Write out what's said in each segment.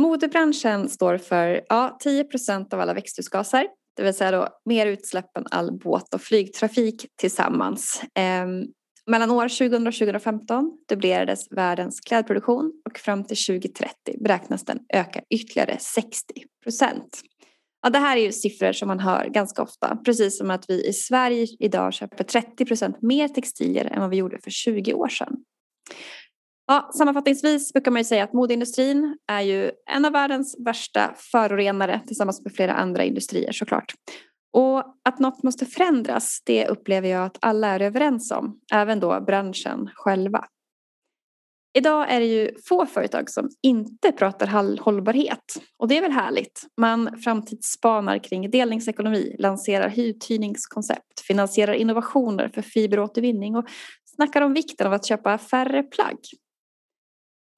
Modebranschen står för ja, 10 procent av alla växthusgaser. Det vill säga då mer utsläpp än all båt och flygtrafik tillsammans. Eh, mellan år 2000 och 2015 dubblerades världens klädproduktion och fram till 2030 beräknas den öka ytterligare 60 procent. Ja, det här är ju siffror som man hör ganska ofta. Precis som att vi i Sverige idag köper 30 procent mer textilier än vad vi gjorde för 20 år sedan. Ja, sammanfattningsvis brukar man ju säga att modeindustrin är ju en av världens värsta förorenare tillsammans med flera andra industrier såklart. Och att något måste förändras det upplever jag att alla är överens om, även då branschen själva. Idag är det ju få företag som inte pratar hållbarhet och det är väl härligt. Man framtidsspanar kring delningsekonomi, lanserar uthyrningskoncept, finansierar innovationer för fiberåtervinning och snackar om vikten av att köpa färre plagg.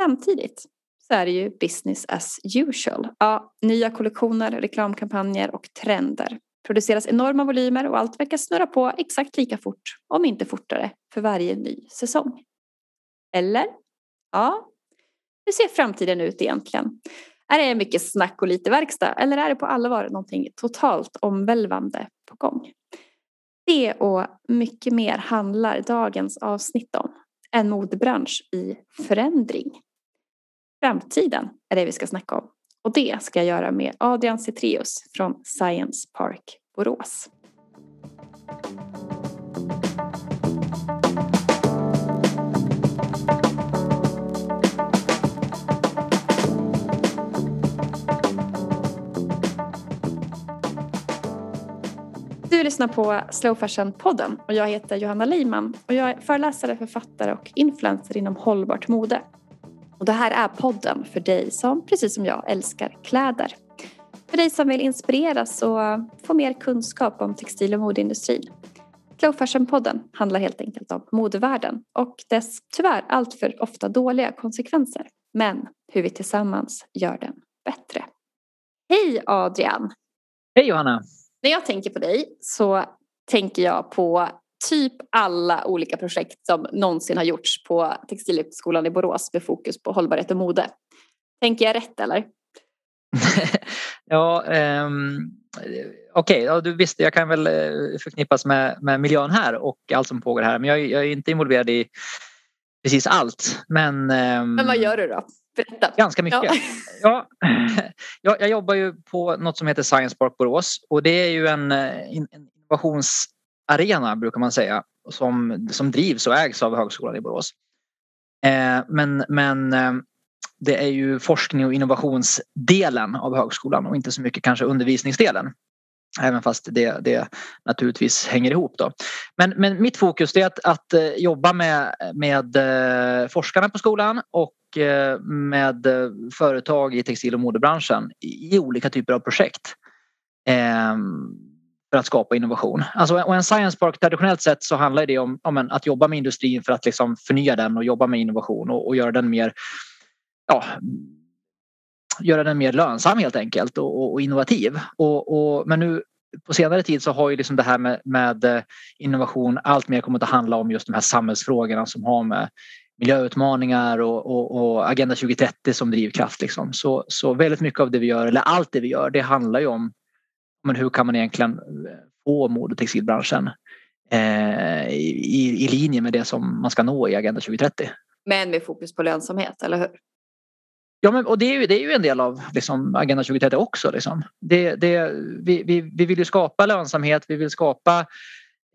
Samtidigt så är det ju business as usual. Ja, nya kollektioner, reklamkampanjer och trender. Produceras enorma volymer och allt verkar snurra på exakt lika fort, om inte fortare, för varje ny säsong. Eller? Ja, hur ser framtiden ut egentligen? Är det mycket snack och lite verkstad eller är det på allvar någonting totalt omvälvande på gång? Det och mycket mer handlar dagens avsnitt om. En modebransch i förändring. Framtiden är det vi ska snacka om. Och det ska jag göra med Adrian Cetreus från Science Park Borås. Du lyssnar på Slow Fashion-podden och jag heter Johanna Leiman och jag är föreläsare, författare och influencer inom hållbart mode. Och det här är podden för dig som, precis som jag, älskar kläder. För dig som vill inspireras och få mer kunskap om textil och modeindustrin. Slow Fashion-podden handlar helt enkelt om modevärlden och dess tyvärr alltför ofta dåliga konsekvenser. Men hur vi tillsammans gör den bättre. Hej Adrian! Hej Johanna! När jag tänker på dig så tänker jag på typ alla olika projekt som någonsin har gjorts på Textilhögskolan i Borås med fokus på hållbarhet och mode. Tänker jag rätt eller? ja, um, okej, okay, ja, du visste jag kan väl eh, förknippas med, med miljön här och allt som pågår här men jag, jag är inte involverad i precis allt. Men, um, men vad gör du då? Berätta. Ganska mycket. Ja. ja. jag, jobbar ju på något som heter Science Park Borås och det är ju en, eh, en innovations arena brukar man säga som, som drivs och ägs av Högskolan i Borås. Eh, men men eh, det är ju forskning och innovationsdelen av högskolan och inte så mycket kanske undervisningsdelen. Även fast det, det naturligtvis hänger ihop. Då. Men, men mitt fokus är att, att eh, jobba med, med eh, forskarna på skolan och eh, med företag i textil och modebranschen i olika typer av projekt ehm, för att skapa innovation. Alltså, och en science park traditionellt sett så handlar det om, om en, att jobba med industrin för att liksom förnya den och jobba med innovation och, och göra den mer ja, göra den mer lönsam helt enkelt och, och, och innovativ. Och, och, men nu på senare tid så har ju liksom det här med, med eh, innovation allt mer kommit att handla om just de här samhällsfrågorna som har med miljöutmaningar och, och, och Agenda 2030 som drivkraft. Liksom. Så, så väldigt mycket av det vi gör, eller allt det vi gör, det handlar ju om men hur kan man egentligen eh, få mode och textilbranschen eh, i, i linje med det som man ska nå i Agenda 2030. Men med fokus på lönsamhet, eller hur? Ja, men, och det är, ju, det är ju en del av liksom, Agenda 2030 också. Liksom. Det, det, vi, vi, vi vill ju skapa lönsamhet, vi vill skapa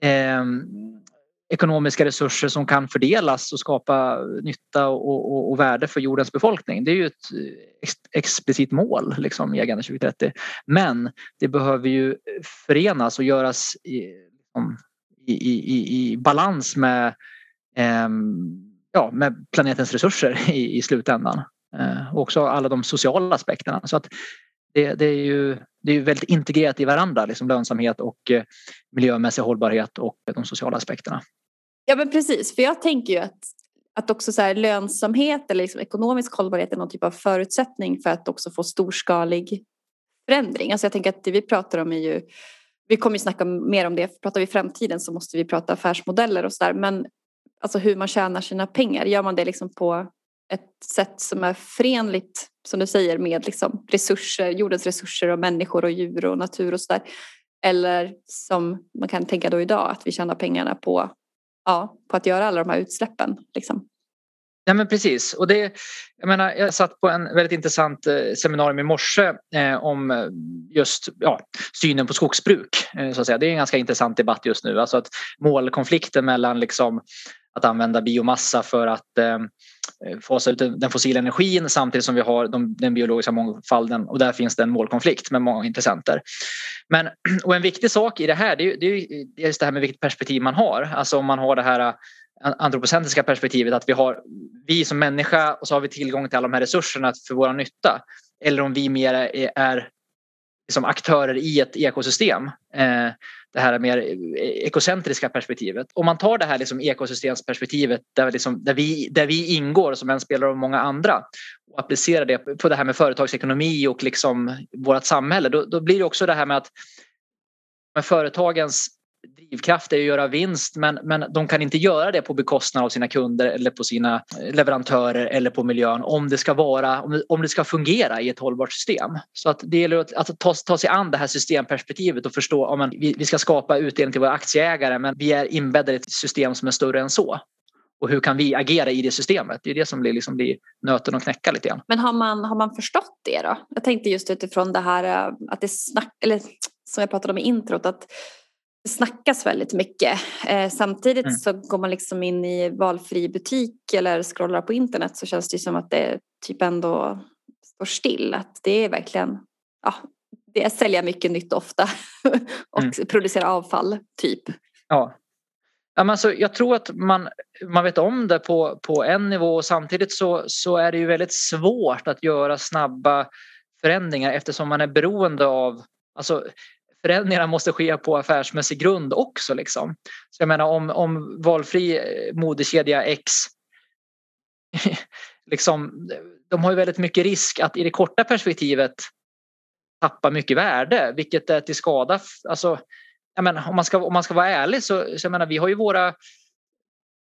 eh, ekonomiska resurser som kan fördelas och skapa nytta och, och, och, värde för jordens befolkning. Det är ju ett eh, explicit mål liksom, i Agenda 2030. Men det behöver ju förenas och göras i, liksom, i, i, i balans med, eh, ja, med planetens resurser i, i slutändan. Eh, och också alla de sociala aspekterna. Så att det, det, är ju det är väldigt integrerat i varandra, liksom lönsamhet och eh, miljömässig hållbarhet och de sociala aspekterna. Ja men precis, för jag tänker ju att, att också så här, lönsamhet eller liksom ekonomisk hållbarhet är någon typ av förutsättning för att också få storskalig förändring. Alltså jag tänker att det vi pratar om är ju, vi kommer ju snacka mer om det, pratar vi framtiden så måste vi prata affärsmodeller och sådär men alltså hur man tjänar sina pengar, gör man det liksom på ett sätt som är förenligt, som du säger, med liksom resurser, jordens resurser och människor och djur och natur och sådär. Eller som man kan tänka då idag, att vi tjänar pengarna på, ja, på att göra alla de här utsläppen. Liksom. Ja men precis. Och det, jag, menar, jag satt på en väldigt intressant eh, seminarium i morse eh, om eh, just ja, synen på skogsbruk. Eh, så att säga. Det är en ganska intressant debatt just nu. Alltså att målkonflikten mellan liksom, att använda biomassa för att eh, fasa ut den fossila energin samtidigt som vi har de, den biologiska mångfalden och där finns det en målkonflikt med många intressenter. Men, och en viktig sak i det här det är, det är just det här med vilket perspektiv man har. Alltså om man har det här eh, antropocentriska perspektivet att vi har vi som människa och så har vi tillgång till alla de här resurserna för vår nytta. Eller om vi mer är, är liksom aktörer i ett ekosystem. Eh, det här mer eh, ekocentriska perspektivet. Om man tar det här liksom ekosystemsperspektivet där, liksom, där, vi, där vi ingår som en spelare av många andra och applicerar det på det här med företagsekonomi och liksom vårt samhälle då, då blir det också det här med att med företagens drivkraft är att göra vinst men, men de kan inte göra det på bekostnad av sina kunder eller på sina eh, leverantörer eller på miljön om det ska vara om det, om det ska fungera i ett hållbart system. Så att det gäller att, att ta, ta sig an det här systemperspektivet och förstå om vi, vi ska skapa utdelning till våra aktieägare men vi är inbäddade i ett system som är större än så. Och hur kan vi agera i det systemet? Det är det som blir, liksom blir nöten att knäcka lite grann. Men har man, har man förstått det då? Jag tänkte just utifrån det här eh, att det snack, eller som jag pratade om i introt att det snackas väldigt mycket. Eh, samtidigt mm. så går man liksom in i valfri butik eller scrollar på internet så känns det som att det typ ändå står still. Att det är verkligen, ja, det är sälja mycket nytt ofta och mm. producera avfall typ. Ja. Ja, men alltså, jag tror att man, man vet om det på, på en nivå och samtidigt så, så är det ju väldigt svårt att göra snabba förändringar eftersom man är beroende av Alltså, förändringarna måste ske på affärsmässig grund också. Liksom. Så jag menar om, om valfri eh, modekedja X liksom, de har ju väldigt mycket risk att i det korta perspektivet tappa mycket värde vilket är till skada. Alltså, jag menar, om, man ska, om man ska vara ärlig så, så jag menar, vi har ju våra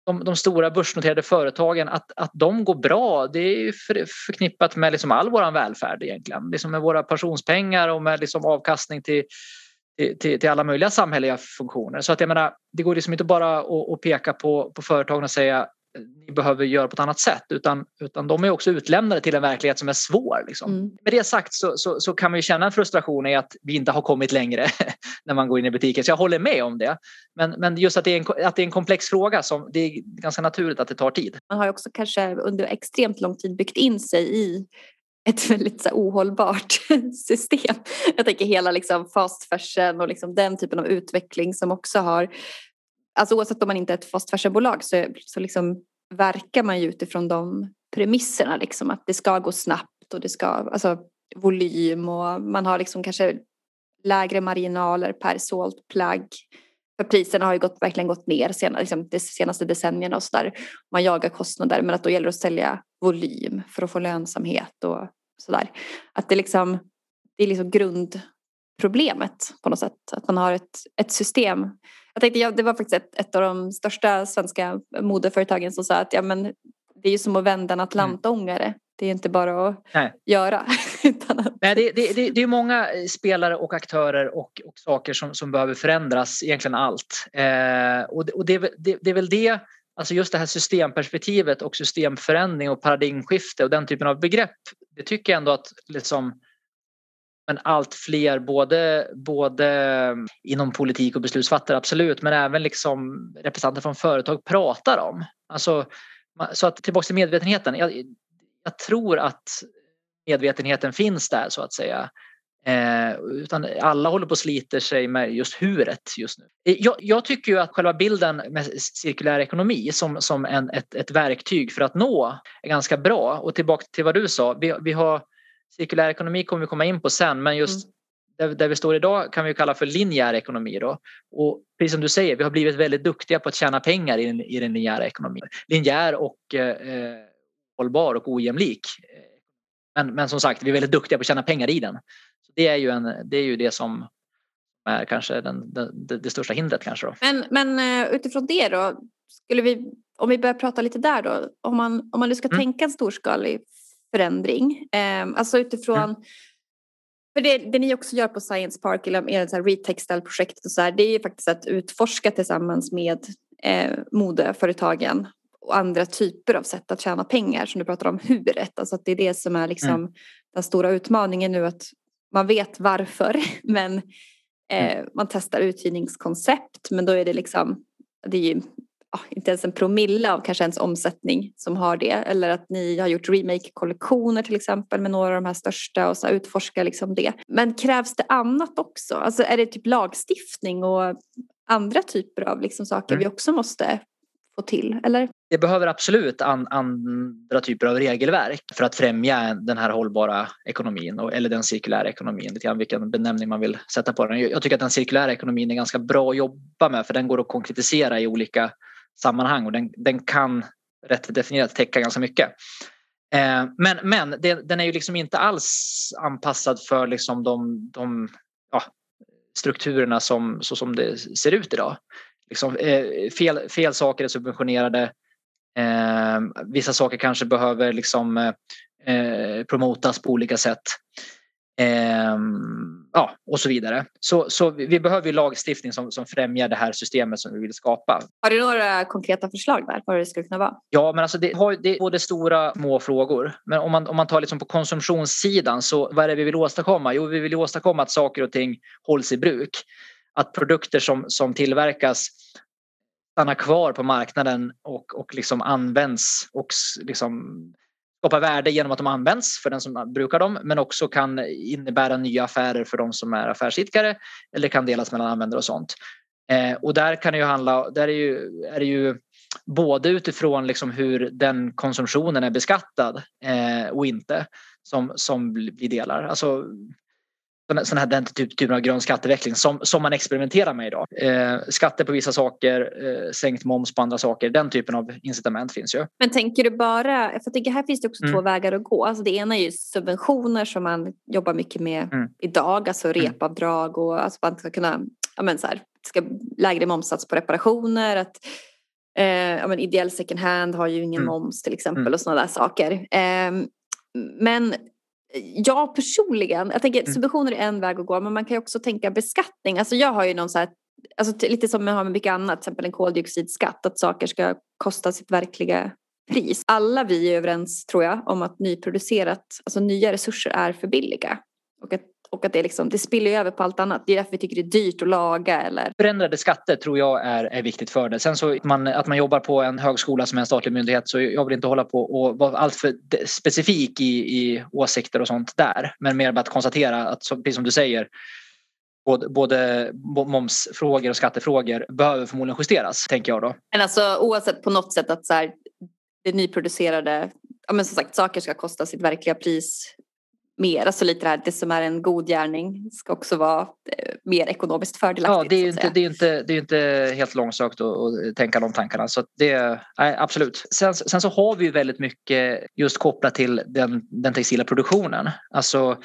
de, de, stora börsnoterade företagen, att, att de går bra det är för, förknippat med liksom all vår välfärd egentligen. Liksom med våra pensionspengar och med liksom avkastning till till, till, alla möjliga samhälleliga funktioner. Så att jag menar, det går liksom inte bara att, att peka på, på företagen och säga ni behöver göra på ett annat sätt utan, utan de är också utlämnade till en verklighet som är svår. Liksom. Mm. Med det sagt så, så, så, kan man ju känna en frustration i att vi inte har kommit längre när man går in i butiken. Så jag håller med om det. Men, men just att det, är en, att det är en komplex fråga som det är ganska naturligt att det tar tid. Man har också kanske under extremt lång tid byggt in sig i ett väldigt så här, ohållbart system. Jag tänker hela liksom, fast fashion och liksom, den typen av utveckling som också har Alltså oavsett om man inte är ett fast fashion-bolag så, så liksom verkar man ju utifrån de premisserna liksom att det ska gå snabbt och det ska, alltså volym och man har liksom kanske lägre marginaler per sålt plagg. För priserna har ju gått, verkligen gått ner sen, liksom, de senaste decennierna och sådär. Man jagar kostnader men att då gäller det att sälja volym för att få lönsamhet och sådär. Att det liksom, det är liksom grundproblemet på något sätt. Att man har ett, ett system. Jag tänkte, ja, det var faktiskt ett, ett av de största svenska modeföretagen som sa att ja, men det är ju som att vända en mm. atlantångare. Det är inte bara att Nej. göra. att... Nej, det, det, det, det är många spelare och aktörer och, och saker som, som behöver förändras, egentligen allt. Eh, och och det, det, är väl det Alltså just det här systemperspektivet och systemförändring och paradigmskifte och den typen av begrepp. Det tycker jag ändå att liksom, men allt fler, både, både inom politik och beslutsfattare absolut, men även liksom representanter från företag pratar om. Alltså, så att tillbaka till medvetenheten. Jag, jag tror att medvetenheten finns där så att säga. Eh, utan alla håller på och sliter sig med just huret just nu. Eh, jag, jag, tycker ju att själva bilden med cirkulär ekonomi som, som en, ett, ett verktyg för att nå är ganska bra. Och tillbaka till vad du sa, vi, vi har cirkulär ekonomi kommer vi komma in på sen men just mm. där, där, vi står idag kan vi kalla för linjär ekonomi. Då. Och precis som du säger, vi har blivit väldigt duktiga på att tjäna pengar i den, i den linjära ekonomin. Linjär och eh, hållbar och ojämlik. Men, men som sagt, vi är väldigt duktiga på att tjäna pengar i den det är ju, en, det, är ju det som är kanske den, det, det största hindret kanske. Då. Men, men eh, utifrån det då skulle vi, om vi börjar prata lite där då, om man, om man nu ska mm. tänka en storskalig förändring, eh, alltså utifrån mm. För det, det ni också gör på Science Park, eller med Retextile-projektet och så här, det är ju faktiskt att utforska tillsammans med eh, modeföretagen och andra typer av sätt att tjäna pengar som du pratar om huret. Alltså att det är det som är liksom mm. den stora utmaningen nu att man vet varför men eh, mm. man testar uthyrningskoncept men då är det liksom det är ju ja, inte ens en promille av kanske ens omsättning som har det eller att ni har gjort remake-kollektioner till exempel med några av de här största och så utforska liksom det. Men krävs det annat också? Alltså är det typ lagstiftning och andra typer av liksom saker mm. vi också måste få till? Eller? Det behöver absolut an, andra typer av regelverk för att främja den här hållbara ekonomin och, eller den cirkulära ekonomin. Lite grann vilken benämning man vill sätta på den. Jag tycker att den cirkulära ekonomin är ganska bra att jobba med för den går att konkretisera i olika sammanhang och den, den kan rätt definierat täcka ganska mycket. Eh, men men det, den är ju liksom inte alls anpassad för liksom de, de ja, strukturerna som, så som det ser ut idag. Liksom, eh, fel, fel saker är subventionerade. Eh, vissa saker kanske behöver liksom, eh, promotas på olika sätt. Eh, ja, och så vidare. Så, så vi behöver lagstiftning som, som främjar det här systemet som vi vill skapa. Har du några konkreta förslag där, vad det skulle kunna vara? Ja, men alltså det, har, det är både stora och små frågor. Men om man, om man tar liksom på konsumtionssidan, så vad är det vi vill åstadkomma? Jo, vi vill åstadkomma att saker och ting hålls i bruk. Att produkter som, som tillverkas stannar kvar på marknaden och, och liksom används och liksom skapar värde genom att de används för den som brukar dem men också kan innebära nya affärer för de som är affärsidkare eller kan delas mellan användare och sånt. Eh, och där kan det ju handla, där är, ju, är det ju både utifrån liksom hur den konsumtionen är beskattad eh, och inte som, som blir delar. Alltså sån här, den typ, typen av grön skatteväxling som, som man experimenterar med idag. Eh, skatter på vissa saker, eh, sänkt moms på andra saker. Den typen av incitament finns ju. Men tänker du bara, för jag tänker här finns det också mm. två vägar att gå. Alltså det ena är ju subventioner som man jobbar mycket med mm. idag, alltså mm. repavdrag och alltså man ska kunna, ja men så här, ska lägre momsats på reparationer. Att, eh, ja men ideell second hand har ju ingen mm. moms till exempel mm. och sådana där saker. Eh, men jag personligen, jag tänker mm. subventioner är en väg att gå men man kan ju också tänka beskattning. Alltså jag har ju någon så här, alltså lite som man har med mycket annat, till exempel en koldioxidskatt, att saker ska kosta sitt verkliga pris. Alla vi är överens tror jag om att nyproducerat, alltså nya resurser är för billiga. Och att och att det, liksom, det spiller över på allt annat. Det är därför vi tycker det är dyrt att laga. Eller... Förändrade skatter tror jag är, är viktigt för det. Sen så man, att man jobbar på en högskola som är en statlig myndighet så jag vill inte hålla på och vara alltför specifik i, i åsikter och sånt där. Men mer bara att konstatera att precis som du säger både, både momsfrågor och skattefrågor behöver förmodligen justeras, tänker jag då. Men alltså oavsett på något sätt att så här, det nyproducerade, ja men som sagt saker ska kosta sitt verkliga pris mer, alltså lite det här, det som är en god gärning ska också vara eh, mer ekonomiskt fördelaktigt. Ja, det är ju inte, det är inte, det är inte helt långsökt att, att tänka de tankarna. Så det, nej, absolut. Sen, sen så har vi ju väldigt mycket just kopplat till den, den textila produktionen. Alltså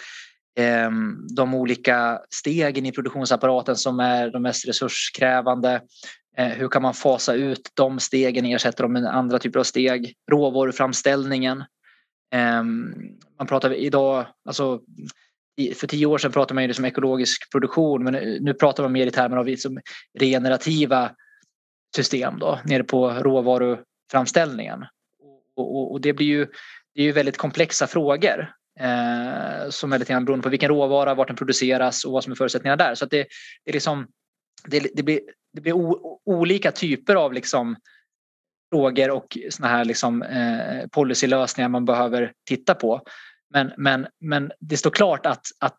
eh, de olika stegen i produktionsapparaten som är de mest resurskrävande. Eh, hur kan man fasa ut de stegen, ersätta dem med andra typer av steg? Råvaruframställningen Ehm, man pratar idag, alltså för tio år sedan pratade man ju liksom ekologisk produktion men nu pratar man mer i termer av liksom regenerativa system då, nere på råvaruframställningen. Och, och, och det blir ju, det är ju väldigt komplexa frågor eh, som är lite grann beroende på vilken råvara, vart den produceras och vad som är förutsättningarna där. Så att det, det, är liksom, det, det blir, det blir o, olika typer av liksom frågor och såna här liksom, eh, policylösningar man behöver titta på. Men, men, men det står klart att, att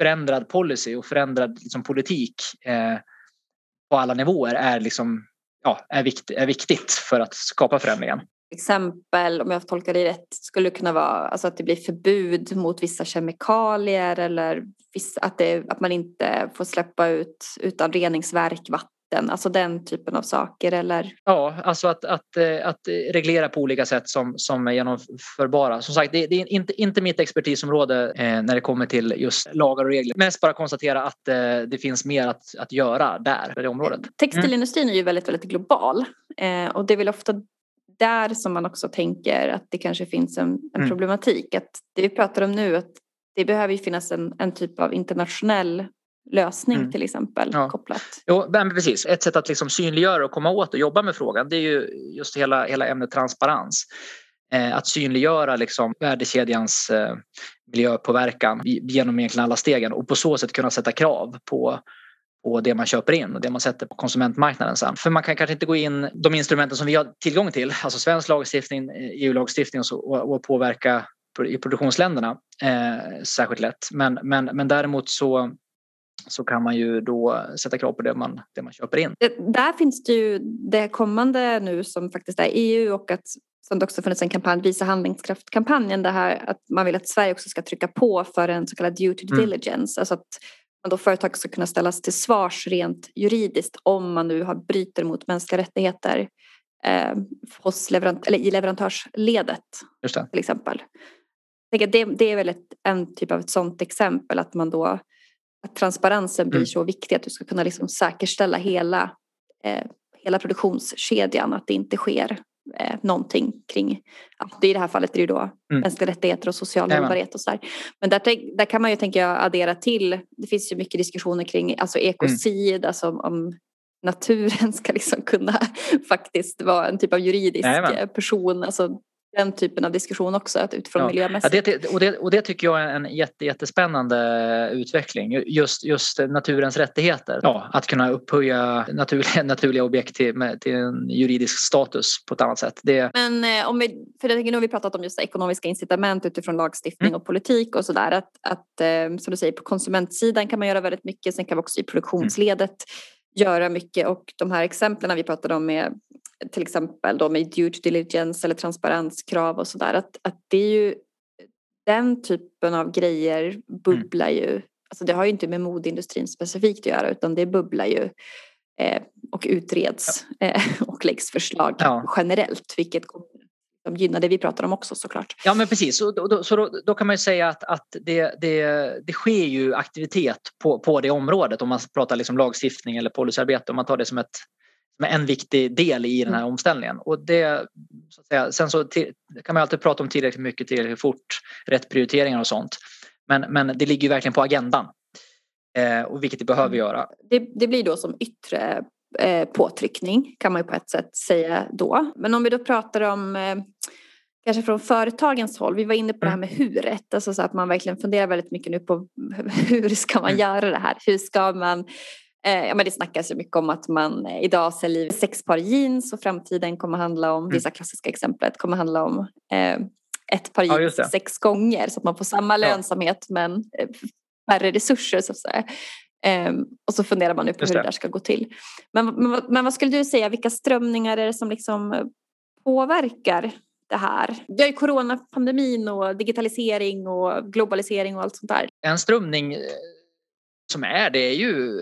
förändrad policy och förändrad liksom, politik eh, på alla nivåer är, liksom, ja, är, vikt, är viktigt för att skapa förändringen. Exempel, om jag tolkar dig rätt, skulle kunna vara alltså att det blir förbud mot vissa kemikalier eller vissa, att, det, att man inte får släppa ut utan reningsverk vatten vatten, alltså den typen av saker eller? Ja, alltså att, att, eh, att reglera på olika sätt som, som är genomförbara. Som sagt, det, det är inte, inte mitt expertisområde eh, när det kommer till just lagar och regler. Mest bara konstatera att eh, det finns mer att, att göra där, på det området. Textilindustrin mm. är ju väldigt, väldigt global eh, och det är väl ofta där som man också tänker att det kanske finns en, en mm. problematik. Att det vi pratar om nu, att det behöver ju finnas en, en typ av internationell lösning mm. till exempel ja. kopplat. Jo, men precis. Ett sätt att liksom synliggöra och komma åt och jobba med frågan det är ju just hela, hela ämnet transparens. Eh, att synliggöra liksom värdekedjans eh, miljöpåverkan genom egentligen alla stegen och på så sätt kunna sätta krav på på det man köper in och det man sätter på konsumentmarknaden sen. För man kan kanske inte gå in de instrumenten som vi har tillgång till, alltså svensk lagstiftning, EU-lagstiftning och, så, och, och påverka i produktionsländerna eh, särskilt lätt. Men, men, men däremot så så kan man ju då sätta krav på det man, det man köper in. Det, där finns det ju det kommande nu som faktiskt är EU och att som det också funnits en kampanj, Visa handlingskraft-kampanjen, det här att man vill att Sverige också ska trycka på för en så kallad duty mm. diligence, alltså att man då företag ska kunna ställas till svars rent juridiskt om man nu har bryter mot mänskliga rättigheter eh, hos leverant eller i leverantörsledet till exempel. Det, det är väl ett, en typ av ett sådant exempel att man då att transparensen blir mm. så viktig att du ska kunna liksom säkerställa hela, eh, hela produktionskedjan att det inte sker eh, någonting kring, ja, det i det här fallet är det då mm. mänskliga rättigheter och social hållbarhet och sådär. Men där, där kan man ju tänka jag addera till, det finns ju mycket diskussioner kring alltså ekocid, mm. alltså om naturen ska liksom kunna faktiskt vara en typ av juridisk Jajamän. person. Alltså den typen av diskussion också att utifrån ja. miljömässigt. Ja, det, och, det, och det tycker jag är en jätte, jättespännande utveckling. Just, just naturens rättigheter. Ja, att kunna upphöja naturliga, naturliga objekt till, med, till en juridisk status på ett annat sätt. Det... Men eh, om vi, för jag nu har vi pratat om just ekonomiska incitament utifrån lagstiftning mm. och politik och sådär. Att, att eh, som du säger på konsumentsidan kan man göra väldigt mycket. Sen kan vi också i produktionsledet mm göra mycket och de här exemplen vi pratade om med till exempel då med due diligence eller transparenskrav och sådär att, att det är ju den typen av grejer bubblar mm. ju alltså det har ju inte med modeindustrin specifikt att göra utan det bubblar ju eh, och utreds ja. eh, och läggs förslag ja. generellt vilket de gynnar det vi pratar om också såklart. Ja men precis, så, då, så då, då, kan man ju säga att, att det, det, det sker ju aktivitet på, på det området om man pratar liksom lagstiftning eller policyarbete om man tar det som ett med en viktig del i den här mm. omställningen. Och det, så att säga, sen så till, kan man alltid prata om tillräckligt mycket, tillräckligt fort, rätt prioriteringar och sånt. Men, men det ligger ju verkligen på agendan. Eh, och vilket det behöver mm. göra. Det, det blir då som yttre eh, påtryckning kan man ju på ett sätt säga då. Men om vi då pratar om eh, kanske från företagens håll. Vi var inne på det här mm. med huret, alltså så att man verkligen funderar väldigt mycket nu på hur ska man göra det här? Hur ska man Eh, ja, men det snackas ju mycket om att man eh, idag säljer sex par jeans och framtiden kommer handla om, mm. vissa klassiska exemplet, kommer handla om eh, ett par jeans ja, sex gånger så att man får samma lönsamhet ja. men eh, färre resurser så att säga. Eh, och så funderar man nu på hur det. det där ska gå till. Men, men, men, vad skulle du säga, vilka strömningar är det som liksom påverkar det här? Vi har ju coronapandemin och digitalisering och globalisering och allt sånt där. En strömning eh, som är det är ju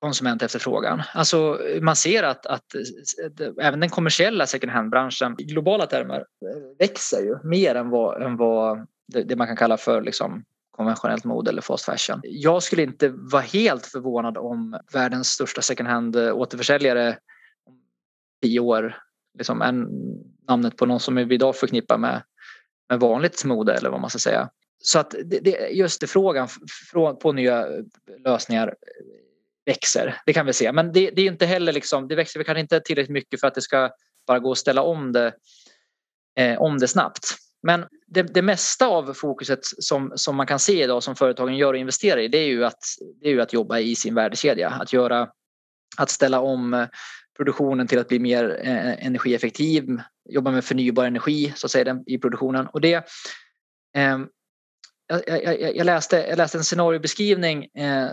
konsumentefterfrågan. Alltså man ser att, att eh, även den kommersiella second hand-branschen i globala termer eh, växer ju mer än vad, än vad det, det man kan kalla för liksom konventionellt mode eller fast fashion. Jag skulle inte vara helt förvånad om världens största second hand återförsäljare om tio år liksom en, namnet på någon som vi idag förknippar med, med vanligt mode eller vad man ska säga. Så att det, det, just det, frågan på nya lösningar växer. Det kan vi se. Men det, det är inte heller liksom, det växer kanske inte tillräckligt mycket för att det ska bara gå att ställa om det, eh, om det snabbt. Men det, det, mesta av fokuset som, som man kan se idag som företagen gör och investerar i det är ju att, det är ju att jobba i sin värdekedja. Att, göra, att ställa om produktionen till att bli mer eh, energieffektiv, jobba med förnybar energi så att säga, i produktionen. Och det, eh, jag, jag, jag, läste, jag läste en scenariobeskrivning eh,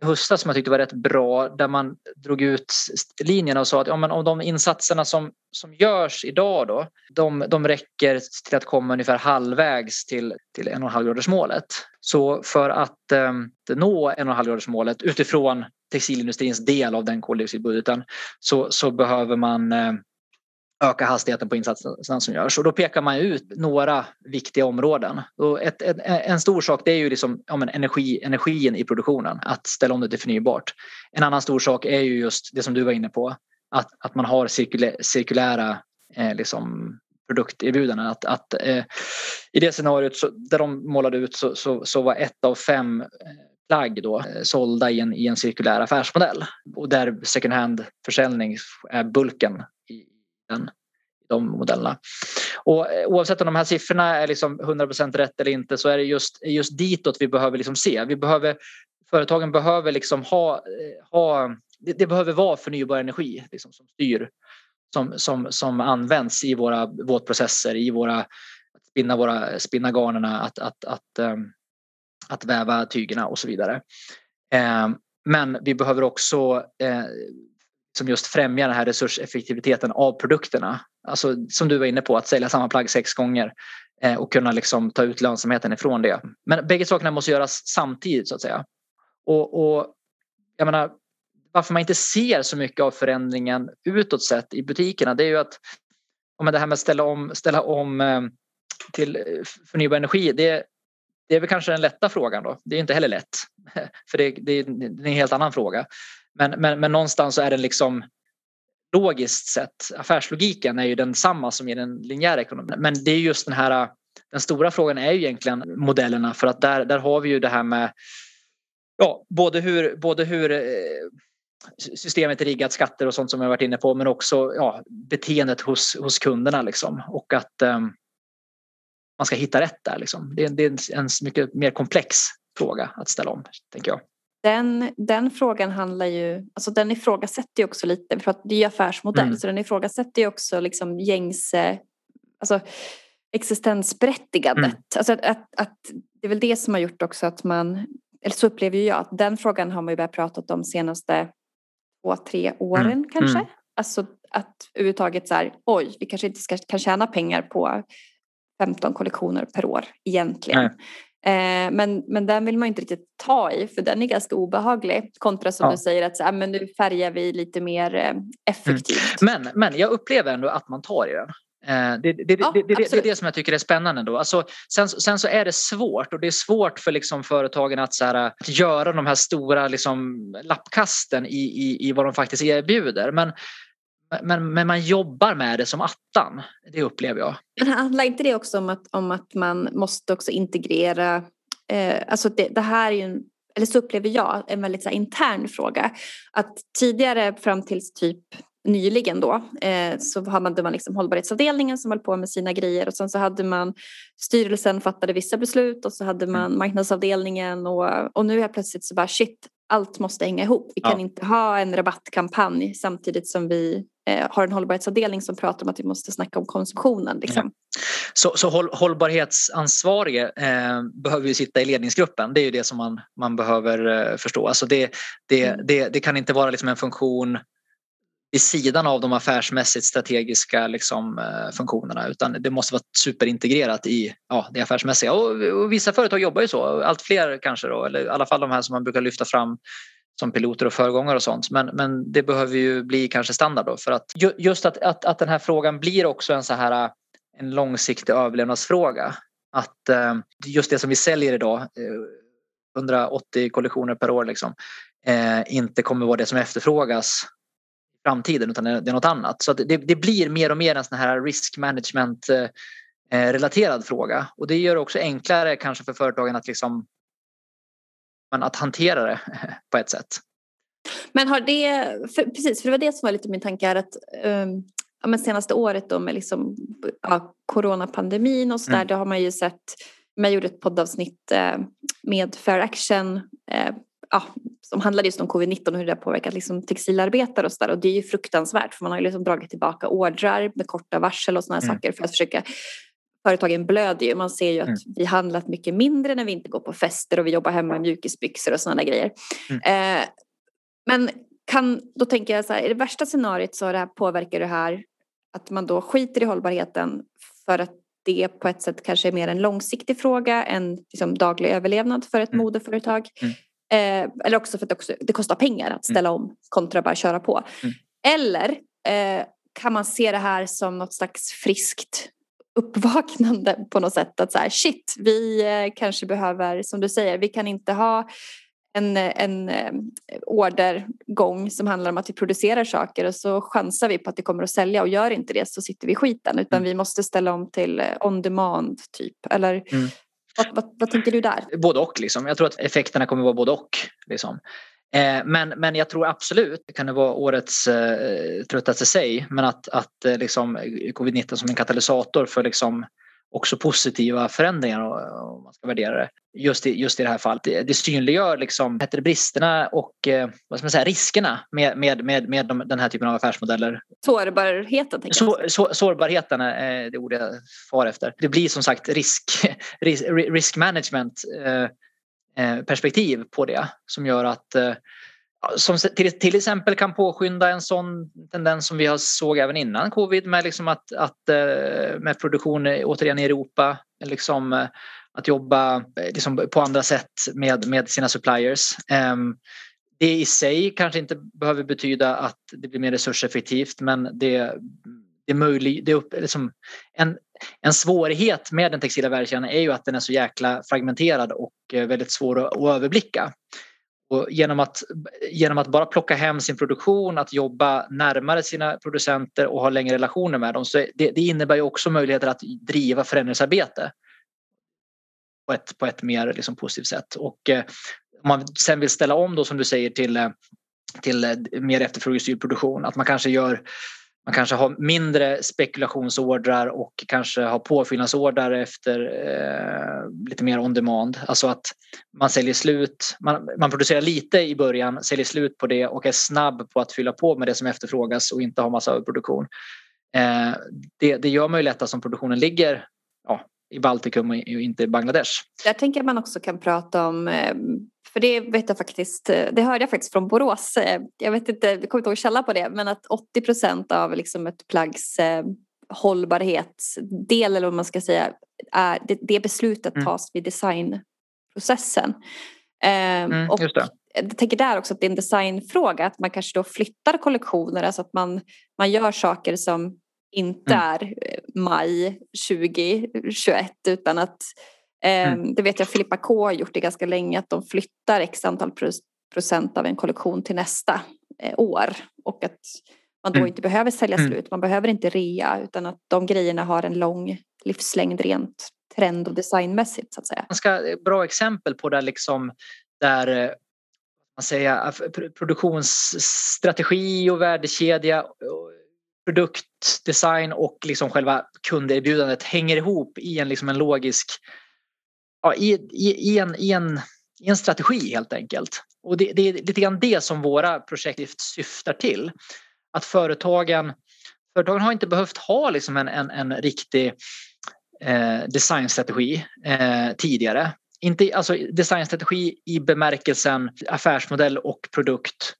höstas som jag tyckte var rätt bra där man drog ut linjerna och sa att ja, men om de insatserna som, som görs idag då de, de räcker till att komma ungefär halvvägs till, till 1,5-gradersmålet. Så för att eh, nå 1,5-gradersmålet utifrån textilindustrins del av den koldioxidbudgeten så, så behöver man eh, öka hastigheten på insatserna som görs. Och då pekar man ut några viktiga områden. Och ett, ett, en stor sak det är ju liksom, ja, men energi, energin i produktionen, att ställa om det till förnybart. En annan stor sak är ju just det som du var inne på, att, att man har cirkulä, cirkulära eh, liksom, produkterbjudanden. Att, att, eh, I det scenariot så, där de målade ut så, så, så var ett av fem eh, plagg då, eh, sålda i en, i en cirkulär affärsmodell och där second hand-försäljning är bulken den, de modellerna. Och eh, oavsett om de här siffrorna är liksom 100% rätt eller inte så är det just, just ditåt vi behöver liksom se. Vi behöver, företagen behöver liksom ha, eh, ha det, det behöver vara förnybar energi liksom, som styr som, som, som används i våra våtprocesser, i våra att spinna, våra, spinna garnerna, att, att, att, um, att väva tygerna och så vidare. Um, men vi behöver också uh, som just främjar den här resurseffektiviteten av produkterna. Alltså som du var inne på, att sälja samma plagg sex gånger eh, och kunna liksom ta ut lönsamheten ifrån det. Men bägge sakerna måste göras samtidigt så att säga. Och, och jag menar, varför man inte ser så mycket av förändringen utåt sett i butikerna det är ju att det här med att ställa om, ställa om eh, till eh, förnybar energi det, det är väl kanske den lätta frågan då. Det är inte heller lätt för det, det, det är en helt annan fråga. Men, men, men någonstans så är den liksom logiskt sett, affärslogiken är ju densamma som i den linjära ekonomin. Men det är just den här, den stora frågan är ju egentligen modellerna för att där, där har vi ju det här med ja, både hur, både hur eh, systemet är riggat, skatter och sånt som jag varit inne på men också ja, beteendet hos, hos kunderna liksom. och att um, man ska hitta rätt där. Liksom. Det, är, det är en mycket mer komplex fråga att ställa om, tänker jag den, den frågan handlar ju, alltså den ifrågasätter ju också lite, för att det är ju affärsmodell, mm. så den ifrågasätter ju också liksom gängse, alltså existensberättigandet. Mm. Alltså att, att, att, det är väl det som har gjort också att man, eller så upplever jag att den frågan har man ju börjat prata om de senaste två, tre åren mm. kanske. Mm. Alltså att överhuvudtaget så här, oj, vi kanske inte ska, kan tjäna pengar på 15 kollektioner per år egentligen. Nej. Eh, men, men den vill man inte riktigt ta i för den är ganska obehaglig. Kontra som ja. du säger att så, men nu färgar vi lite mer eh, effektivt. Mm. Men, men jag upplever ändå att man tar i den. Eh, det, det, ja, det, det, är det som jag tycker är spännande. Då. Alltså, sen, sen så är det svårt och det är svårt för liksom företagen att, så här, att göra de här stora liksom, lappkasten i, i, i vad de faktiskt erbjuder. Men men, men man jobbar med det som attan. Det upplever jag. Men handlar inte det också om att, om att man måste också integrera, eh, alltså det, det här är ju en, eller så upplever jag, en väldigt så här, intern fråga. Att tidigare fram tills typ nyligen då eh, så har man, liksom hållbarhetsavdelningen som höll på med sina grejer och sen så hade man styrelsen fattade vissa beslut och så hade man mm. marknadsavdelningen och, och nu är plötsligt så bara shit allt måste hänga ihop. Vi kan ja. inte ha en rabattkampanj samtidigt som vi eh, har en hållbarhetsavdelning som pratar om att vi måste snacka om konsumtionen. Liksom. Ja. Så, så håll, hållbarhetsansvarige eh, behöver ju sitta i ledningsgruppen. Det är ju det som man, man behöver eh, förstå. Alltså det, det, mm. det, det, kan inte vara liksom en funktion vid sidan av de affärsmässigt strategiska liksom, eh, funktionerna utan det måste vara superintegrerat i ja, det affärsmässiga. Och, och, vissa företag jobbar ju så, allt fler kanske då, eller i alla fall de här som man brukar lyfta fram som piloter och föregångare och sånt. Men, men det behöver ju bli kanske standard då för att just att, att, att den här frågan blir också en så här eh, en långsiktig överlevnadsfråga. Att eh, just det som vi säljer idag, eh, 180 kollektioner per år liksom, inte kommer vara det som efterfrågas framtiden utan det är något annat. Så det, det, blir mer och mer en sån här risk management eh, relaterad fråga och det gör det också enklare kanske för företagen att liksom att hantera det på ett sätt. Men har det, för, precis för det var det som var lite min tanke här att um, ja, men senaste året då med liksom, ja, coronapandemin och så där, mm. då har man ju sett, man gjorde ett poddavsnitt eh, med Fair Action eh, ja, som handlade just om covid-19 och hur det har påverkat liksom textilarbetare och så där. Och det är ju fruktansvärt för man har ju liksom dragit tillbaka ordrar med korta varsel och sådana mm. saker för att försöka företagen blöder ju. Man ser ju att mm. vi handlat mycket mindre när vi inte går på fester och vi jobbar hemma i mjukisbyxor och sådana grejer. Mm. Eh, men kan, då tänker jag så här, i det värsta scenariot så det här påverkar det här att man då skiter i hållbarheten för att det på ett sätt kanske är mer en långsiktig fråga än liksom daglig överlevnad för ett mm. modeföretag. Mm. Eh, eller också för att det, också, det kostar pengar att mm. ställa om kontra bara köra på. Mm. Eller eh, kan man se det här som något slags friskt uppvaknande på något sätt. Att så här, shit, vi eh, kanske behöver, som du säger, vi kan inte ha en, en eh, ordergång som handlar om att vi producerar saker och så chansar vi på att det kommer att sälja och gör inte det så sitter vi i skiten utan mm. vi måste ställa om till eh, on demand typ. Eller mm vad, vad, vad, tänker du där? Både och liksom. Jag tror att effekterna kommer att vara både och. Liksom. Eh, men, men jag tror absolut, det kan det vara årets eh, tröttaste sig, men att, att eh, liksom, covid-19 som en katalysator för liksom, också positiva förändringar om man ska värdera det. Just i, just i det här fallet. Det, synliggör liksom, heter det, bristerna och eh, vad ska man säga, riskerna med, med, med, med de, den här typen av affärsmodeller. Sårbarheten? Så, så, sårbarheten är det ord jag far efter. Det blir som sagt risk, risk, risk management eh, Eh, perspektiv på det som gör att eh, som till, till exempel kan påskynda en sån tendens som vi har såg även innan covid med, liksom att, att, eh, med produktion återigen i Europa. Liksom, eh, att jobba eh, liksom på andra sätt med, med sina suppliers. Ehm, det i sig kanske inte behöver betyda att det blir mer resurseffektivt men det, det, möjlig, det är liksom en, en svårighet med den textila värdekedjan är ju att den är så jäkla fragmenterad och väldigt svår att, överblicka. Och genom, att, genom att bara plocka hem sin produktion, att jobba närmare sina producenter och ha längre relationer med dem, så det, det innebär ju också möjligheter att driva förändringsarbete på ett, på ett mer liksom positivt sätt. Och eh, om man sen vill ställa om då som du säger till, eh, till eh, mer efterfrågestyrd produktion, att man kanske gör man kanske har mindre spekulationsordrar och kanske har påfyllnadsordrar efter eh, lite mer on demand. Alltså att man säljer slut, man, man, producerar lite i början, säljer slut på det och är snabb på att fylla på med det som efterfrågas och inte har massa överproduktion. Eh, det, det gör man ju lättast om produktionen ligger ja, i Baltikum och inte i Bangladesh. Där tänker man också kan prata om eh, för det vet jag faktiskt, eh, det hörde jag faktiskt från Borås. Eh, jag vet inte, jag kommer inte ihåg källa på det, men att 80 procent av liksom ett plaggs eh, hållbarhetsdel eller vad man ska säga, är, det, det beslutet mm. tas vid designprocessen. Ehm, mm, och jag tänker där också att det är en designfråga, att man kanske då flyttar kollektioner, alltså att man, man gör saker som inte mm. är maj 2021 utan att Mm. Ehm, det vet jag Filippa K har gjort det ganska länge att de flyttar x antal procent av en kollektion till nästa eh, år och att man då mm. inte behöver sälja mm. slut, man behöver inte rea utan att de grejerna har en lång livslängd rent trend och designmässigt så att säga. Ganska eh, bra exempel på det liksom där eh, man säger, produktionsstrategi och värdekedja produktdesign och liksom själva kunderbjudandet hänger ihop i en, liksom en logisk ja, i, i, i, en, i, en, i en strategi helt enkelt. Och det, det, är lite grann det som våra projekt syftar till. Att företagen, företagen har inte behövt ha liksom en, en, en riktig eh, designstrategi eh, tidigare. Inte, alltså designstrategi i bemärkelsen affärsmodell och produkt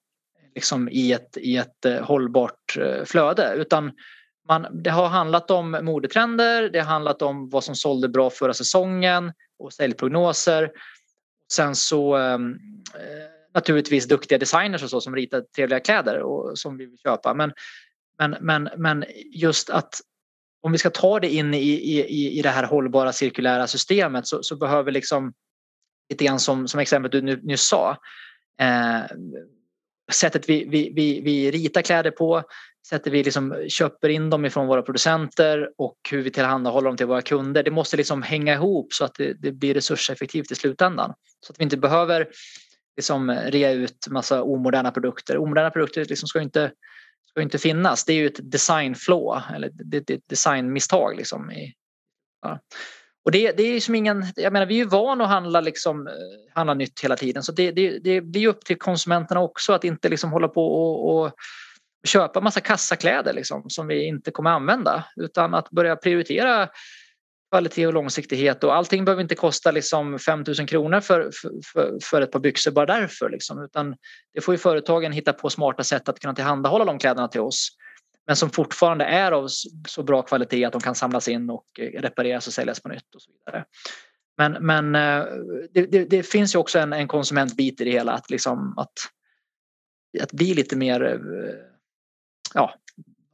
liksom i ett, i ett eh, hållbart eh, flöde utan man, det har handlat om modetrender, det har handlat om vad som sålde bra förra säsongen och säljprognoser. Sen så ehm, eh, naturligtvis duktiga designers och så som ritar trevliga kläder och som vi vill köpa. Men, men, men, men just att om vi ska ta det in i, i, i det här hållbara cirkulära systemet så, så behöver liksom lite grann som, som exemplet du nyss sa eh, sättet vi, vi, vi, vi ritar kläder på, sättet vi liksom köper in dem ifrån våra producenter och hur vi tillhandahåller dem till våra kunder. Det måste liksom hänga ihop så att det, det blir resurseffektivt i slutändan. Så att vi inte behöver liksom rea ut massa omoderna produkter. Omoderna produkter liksom ska, inte, ska inte finnas. Det är ju ett designflaw eller det, det, designmisstag. Liksom i, ja. Och det, det är som ingen, jag menar vi är ju vana att handla, liksom, handla nytt hela tiden så det, det, det blir upp till konsumenterna också att inte liksom hålla på och, och köpa massa kassakläder liksom, som vi inte kommer använda utan att börja prioritera kvalitet och långsiktighet och allting behöver inte kosta liksom 5 000 kronor för, för, för ett par byxor bara därför. Liksom. Utan det får ju företagen hitta på smarta sätt att kunna tillhandahålla de kläderna till oss. Men som fortfarande är av så bra kvalitet att de kan samlas in och eh, repareras och säljas på nytt och så vidare. Men, men eh, det, det, det finns ju också en, en konsumentbit i det hela att, liksom, att, att bli lite mer eh, ja,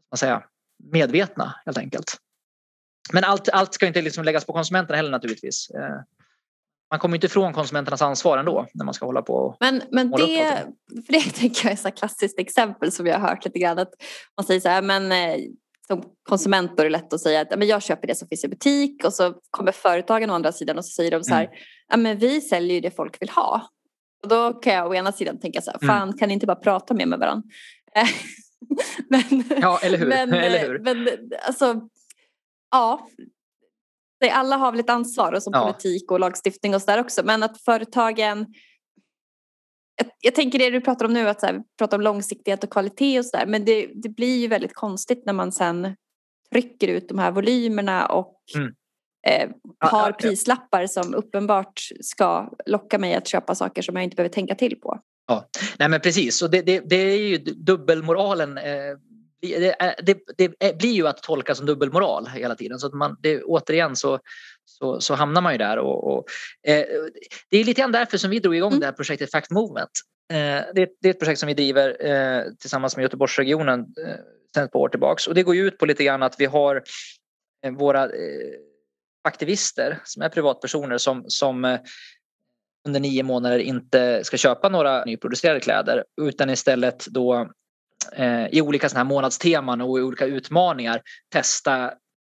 vad säga, medvetna helt enkelt. Men allt, allt ska inte liksom läggas på konsumenterna heller naturligtvis. Eh, man kommer inte ifrån konsumenternas ansvar ändå när man ska hålla på och Men, men det, för det tänker jag är ett klassiskt exempel som jag har hört lite grann. Att man säger så här, men eh, som konsument är det lätt att säga att men jag köper det som finns i butik och så kommer företagen å andra sidan och så säger de så här, mm. men vi säljer ju det folk vill ha. Och då kan jag å ena sidan tänka så här, mm. fan kan ni inte bara prata mer med varandra? men, ja, eller hur? Men, eller hur? men alltså, ja, alla har väl ett ansvar och som ja. politik och lagstiftning och sådär också. Men att företagen jag, jag, tänker det du pratar om nu, att så här, prata om långsiktighet och kvalitet och sådär. Men det, det, blir ju väldigt konstigt när man sen trycker ut de här volymerna och mm. eh, har ja, prislappar som uppenbart ska locka mig att köpa saker som jag inte behöver tänka till på. Ja, nej men precis. Och det, det, det är ju dubbelmoralen eh, det, det, det, blir ju att tolka som dubbelmoral hela tiden. Så att man, det, återigen så, så, så hamnar man ju där. Och, och eh, det är lite grann därför som vi drog igång mm. det här projektet Fact Movement. Eh, det, är ett projekt som vi driver eh, tillsammans med Göteborgsregionen eh, sedan ett par år tillbaks. Och det går ju ut på lite grann att vi har eh, våra eh, aktivister som är privatpersoner som, som eh, under nio månader inte ska köpa några nyproducerade kläder utan istället då eh, i olika såna här månadsteman och i olika utmaningar testa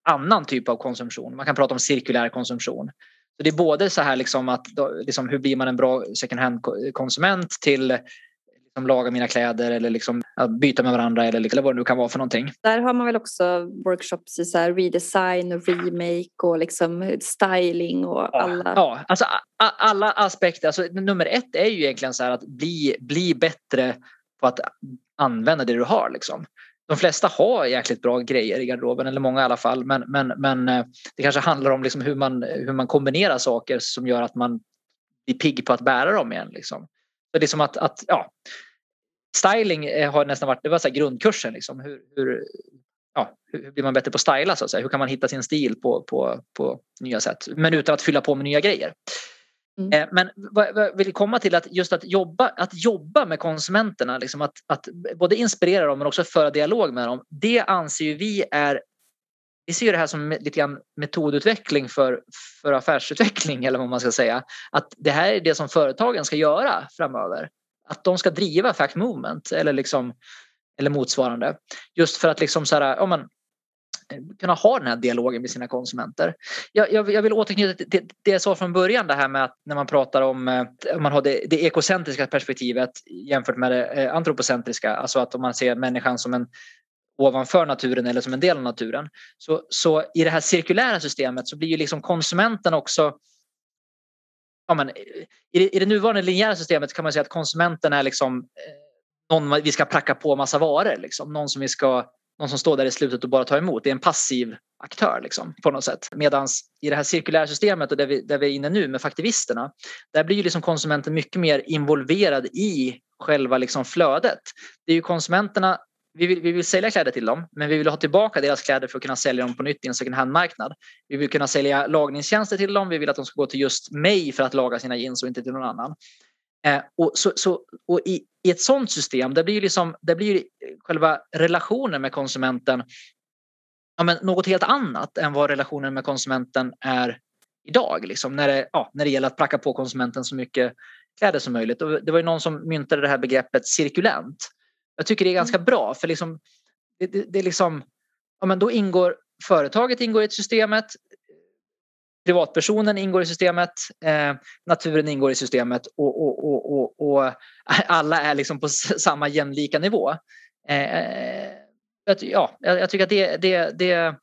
annan typ av konsumtion. Man kan prata om cirkulär konsumtion. Så det är både så här liksom att liksom hur blir man en bra second hand-konsument till liksom laga mina kläder eller liksom byta med varandra eller, eller vad det nu kan vara för någonting. Där har man väl också workshops i så här redesign och remake och liksom styling och ja, alla. Ja, alltså alla aspekter. Alltså, nummer ett är ju egentligen så här att bli, bli bättre på att använda det du har. Liksom. De flesta har jäkligt bra grejer i garderoben, eller många i alla fall. Men, men, men eh, det kanske handlar om liksom hur, man, hur man kombinerar saker som gör att man blir pigg på att bära dem igen. Liksom. Så det är som att, att ja, styling eh, har nästan varit det var så grundkursen. Liksom. Hur, hur, ja, hur blir man bättre på att styla? Så att säga? Hur kan man hitta sin stil på, på, på nya sätt? Men utan att fylla på med nya grejer. Mm. Eh, men vad jag vill komma till att just att jobba, att jobba med konsumenterna, liksom att, att både inspirera dem men också föra dialog med dem. Det anser vi är vi ser det här som lite grann metodutveckling för, för affärsutveckling eller vad man ska säga. Att det här är det som företagen ska göra framöver. Att de ska driva fact movement eller, liksom, eller motsvarande. Just för att liksom så här, ja, men, kunna ha den här dialogen med sina konsumenter. Jag, jag, jag vill återknyta till det, jag sa från början det här med att när man pratar om, eh, om man har det, det ekocentriska perspektivet jämfört med det eh, antropocentriska, alltså att om man ser människan som en ovanför naturen eller som en del av naturen. Så, så i det här cirkulära systemet så blir ju liksom konsumenten också ja, men, eh, i, det, I det nuvarande linjära systemet kan man säga att konsumenten är liksom eh, någon vi ska pracka på massa varor. Liksom. Någon som vi ska någon som står där i slutet och bara tar emot. Det är en passiv aktör liksom, på något sätt. Medan i det här cirkulära systemet och där vi, där vi är inne nu med faktivisterna, där blir ju liksom konsumenten mycket mer involverad i själva liksom flödet. Det är ju konsumenterna vi vill, vi vill sälja kläder till dem, men vi vill ha tillbaka deras kläder för att kunna sälja dem på nytt i en second hand-marknad. Vi vill kunna sälja lagningstjänster till dem. Vi vill att de ska gå till just mig för att laga sina jeans och inte till någon annan. Eh, och så, så, och i, i ett sådant system, där blir, liksom, där blir själva relationen med konsumenten ja, men något helt annat än vad relationen med konsumenten är idag. Liksom, när, det, ja, när det gäller att pracka på konsumenten så mycket kläder som möjligt. Och det var ju någon som myntade det här begreppet cirkulent. Jag tycker det är ganska mm. bra för liksom, det, det, det är liksom, ja, men då ingår företaget ingår i systemet, privatpersonen ingår i systemet, eh, naturen ingår i systemet och, och, och, och, och alla är liksom på samma jämlika nivå. Eh, ja, jag tycker att det, det, det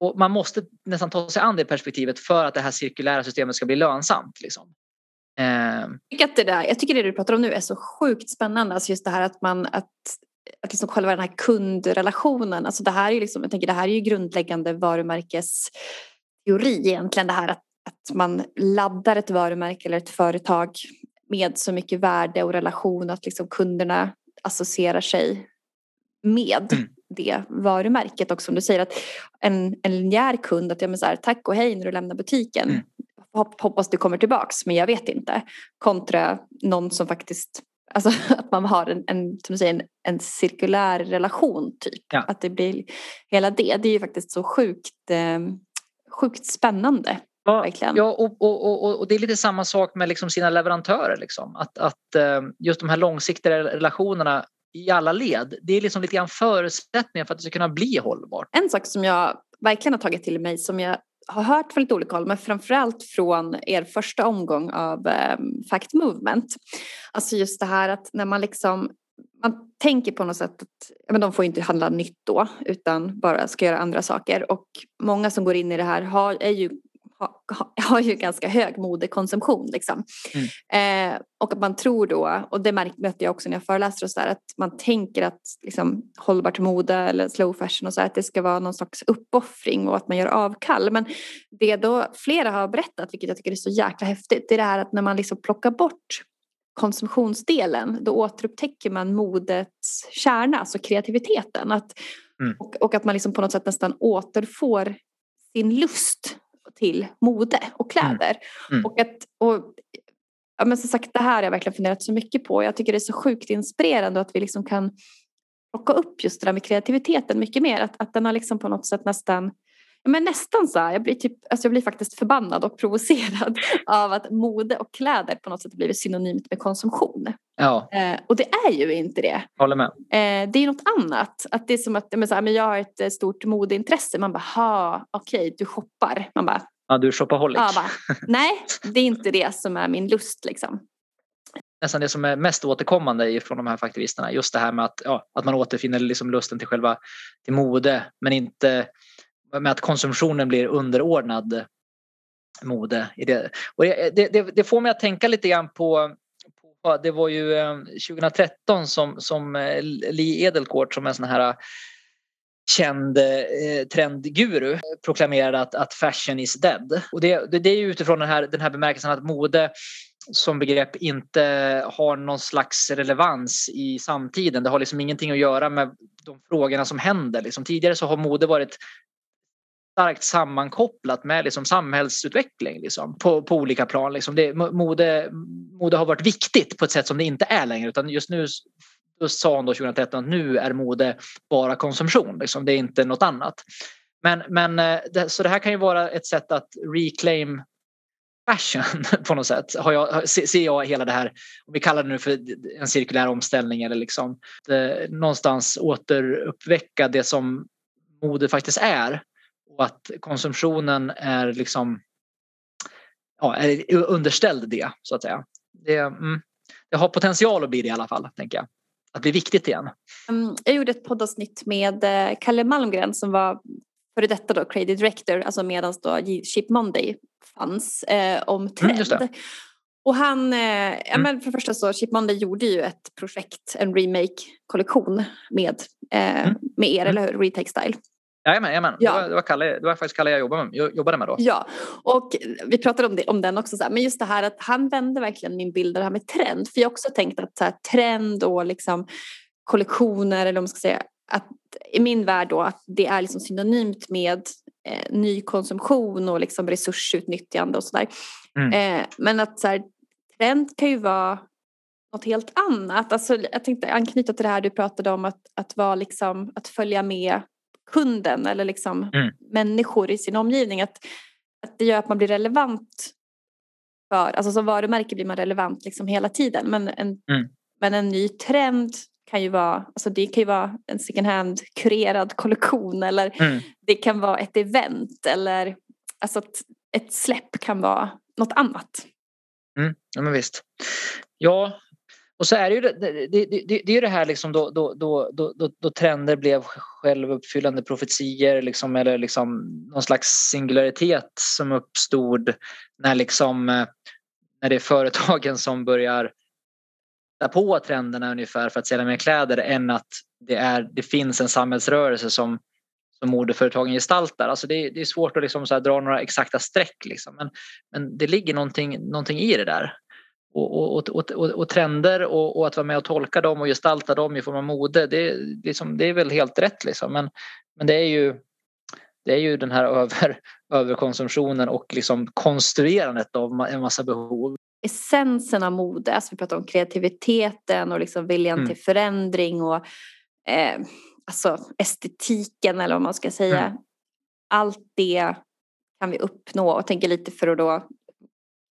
och man måste nästan ta sig an det perspektivet för att det här cirkulära systemet ska bli lönsamt. Liksom. Eh. Jag, tycker att det där, jag tycker det du pratar om nu är så sjukt spännande. Alltså just det här att man att, att liksom själva den här kundrelationen. Alltså det här är liksom, jag tänker det här är ju grundläggande varumärkes teori egentligen det här att, att man laddar ett varumärke eller ett företag med så mycket värde och relation att liksom kunderna associerar sig med mm. det varumärket. Och som du säger att en, en linjär kund, att jag så här, tack och hej när du lämnar butiken. Mm. Hoppas du kommer tillbaks men jag vet inte. Kontra någon som faktiskt Alltså att man har en, en, som säger, en, en cirkulär relation typ. Ja. Att det blir hela det. Det är ju faktiskt så sjukt, eh, sjukt spännande. Ja, ja och, och, och, och, det är lite samma sak med liksom sina leverantörer. Liksom. Att, att eh, just de här långsiktiga relationerna i alla led. Det är liksom lite grann förutsättningar för att det ska kunna bli hållbart. En sak som jag verkligen har tagit till mig som jag har hört från lite olika håll men framförallt från er första omgång av um, Fact Movement. Alltså just det här att när man liksom man tänker på något sätt att men de får inte handla nytt då utan bara ska göra andra saker och många som går in i det här har, är ju har ju ganska hög modekonsumtion. Liksom. Mm. Eh, och att man tror då, och det möter jag också när jag föreläser och så där, att man tänker att liksom, hållbart mode eller slow fashion och så där, att det ska vara någon slags uppoffring och att man gör avkall. Men det då flera har berättat, vilket jag tycker är så jäkla häftigt, det är det här att när man liksom plockar bort konsumtionsdelen då återupptäcker man modets kärna, alltså kreativiteten. Att, mm. och, och, att man liksom på något sätt nästan återfår sin lust till mode och mm. kläder. Mm. Mm. Och att, och, ja, men som sagt, det här har jag verkligen funderat så mycket på. Jag tycker det är så sjukt inspirerande att vi liksom kan plocka upp just det där med kreativiteten mycket mer. Att, att den har liksom på något sätt nästan men nästan så här, jag blir, typ, alltså jag blir faktiskt förbannad och provocerad av att mode och kläder på något sätt blivit synonymt med konsumtion. Ja. Eh, och det är ju inte det. Håller med. Eh, det är något annat. Att det är som att men så här, men jag har ett eh, stort modeintresse. Man bara, ha, okej, okay, du shoppar. Man bara, Ja, du är shopaholic. Ja, bara, nej, det är inte det som är min lust liksom. Nästan det som är mest återkommande från de här faktivisterna, just det här med att, ja, att man återfinner liksom lusten till själva till mode, men inte med att konsumtionen blir underordnad mode. I det. Och det, det, det får mig att tänka lite grann på det var ju eh, 2013 som, som eh, Lee Edelkort som är en sån här eh, känd eh, trendguru proklamerade att, att fashion is dead. Och det, det, det är utifrån den här, den här bemärkelsen att mode som begrepp inte har någon slags relevans i samtiden. Det har liksom ingenting att göra med de frågorna som händer. Liksom tidigare så har mode varit starkt sammankopplat med liksom samhällsutveckling liksom, på, på olika plan. Liksom. Det, mode, mode har varit viktigt på ett sätt som det inte är längre utan just nu då sa hon då 2013 att nu är mode bara konsumtion, liksom. det är inte något annat. Men, men eh, det, så det här kan ju vara ett sätt att reclaim fashion på något sätt. Har jag, ser jag hela det här, om vi kallar det nu för en cirkulär omställning eller liksom det, någonstans återuppväcka det som mode faktiskt är och att konsumtionen är liksom ja, är underställd det så att säga. Det, mm, det har potential att bli det i alla fall, tänker jag att bli viktigt igen? Mm, jag gjorde ett poddavsnitt med eh, Kalle Malmgren som var före detta då creative director, alltså medan då Chip Monday fanns, eh, om mm, trend. Mm, och han, eh, mm. ja, men för det första så Chip Monday gjorde ju ett projekt, en remake-kollektion med, eh, mm. med er, mm. eller hur? Retake Style. Jajamän, jajamän. Ja. Det, var, det, var Kalle, det var faktiskt Kalle jag jobbade med, jag jobbade med då. Ja, och vi pratade om, det, om den också, så här, men just det här att han vände verkligen min bild av det här med trend. För jag har också tänkt att så här, trend och liksom kollektioner eller om man ska säga att i min värld då att det är liksom synonymt med eh, ny konsumtion och liksom resursutnyttjande och sådär. Mm. Eh, men att så här, trend kan ju vara något helt annat. Alltså, jag tänkte anknyta till det här du pratade om att, att, vara liksom, att följa med kunden eller liksom mm. människor i sin omgivning. Att, att det gör att man blir relevant för, alltså som varumärke blir man relevant liksom hela tiden. Men en, mm. men en ny trend kan ju vara, alltså det kan ju vara en second hand kurerad kollektion eller mm. det kan vara ett event eller alltså ett, ett släpp kan vara något annat. Mm, ja men visst. Ja, och så är det ju det, det, det, det, är det här liksom då, då, då, då, då trender blev självuppfyllande profetier liksom, eller liksom någon slags singularitet som uppstod när, liksom, eh, när det är företagen som börjar ta på trenderna ungefär för att sälja mer kläder än att det, är, det finns en samhällsrörelse som, som modeföretagen gestaltar. Alltså det, det är svårt att liksom så dra några exakta streck liksom. men, men det ligger någonting, någonting i det där. Och, och, och, och, trender och, och, att vara med och tolka dem och gestalta dem i form av mode, det, liksom, det är väl helt rätt. Liksom. Men, men det är ju det är ju den här över, överkonsumtionen och liksom konstruerandet av en massa behov. Essensen av mode, alltså vi pratar om kreativiteten och liksom viljan mm. till förändring och eh, alltså estetiken eller vad man ska säga. Mm. Allt det kan vi uppnå och tänker lite för att då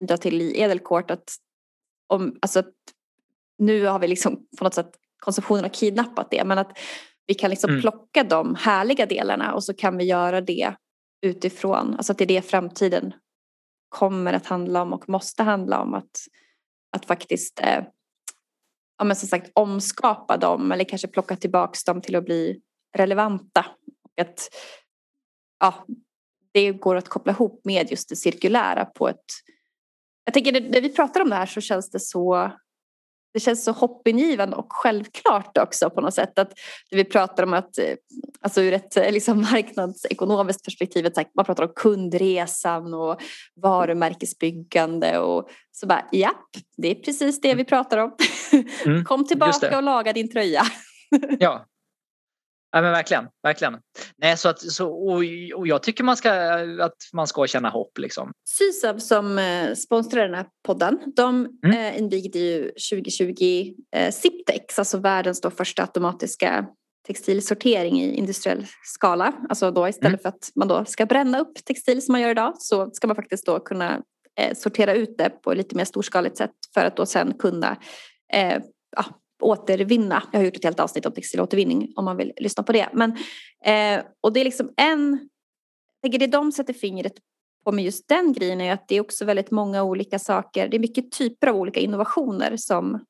dra till i Edelkort att om, alltså nu har vi liksom på något sätt konsumtionen har kidnappat det men att vi kan liksom mm. plocka de härliga delarna och så kan vi göra det utifrån, alltså att det är det framtiden kommer att handla om och måste handla om att, att faktiskt eh, ja, men som sagt, omskapa dem eller kanske plocka tillbaka dem till att bli relevanta. Och att, ja, det går att koppla ihop med just det cirkulära på ett... Jag tänker när vi pratar om det här så känns det så det känns så hoppingivande och självklart också på något sätt att vi pratar om att, eh, alltså ur ett eh, liksom marknadsekonomiskt perspektiv, man pratar om kundresan och varumärkesbyggande och så bara japp, det är precis det vi pratar om. Mm, Kom tillbaka och laga din tröja. ja, Ja, men verkligen, verkligen. Nej, så att, så, och, och jag tycker man ska, att man ska känna hopp. Liksom. Sysav som eh, sponsrar den här podden, de mm. eh, invigde ju 2020 eh, Siptex, alltså världens då första automatiska textilsortering i industriell skala. Alltså då istället mm. för att man då ska bränna upp textil som man gör idag så ska man faktiskt då kunna eh, sortera ut det på lite mer storskaligt sätt för att då sen kunna eh, ja, återvinna. Jag har gjort ett helt avsnitt om textilåtervinning om man vill lyssna på det. Men, eh, och det är liksom en, jag tänker det de sätter fingret på med just den grejen är att det är också väldigt många olika saker. Det är mycket typer av olika innovationer som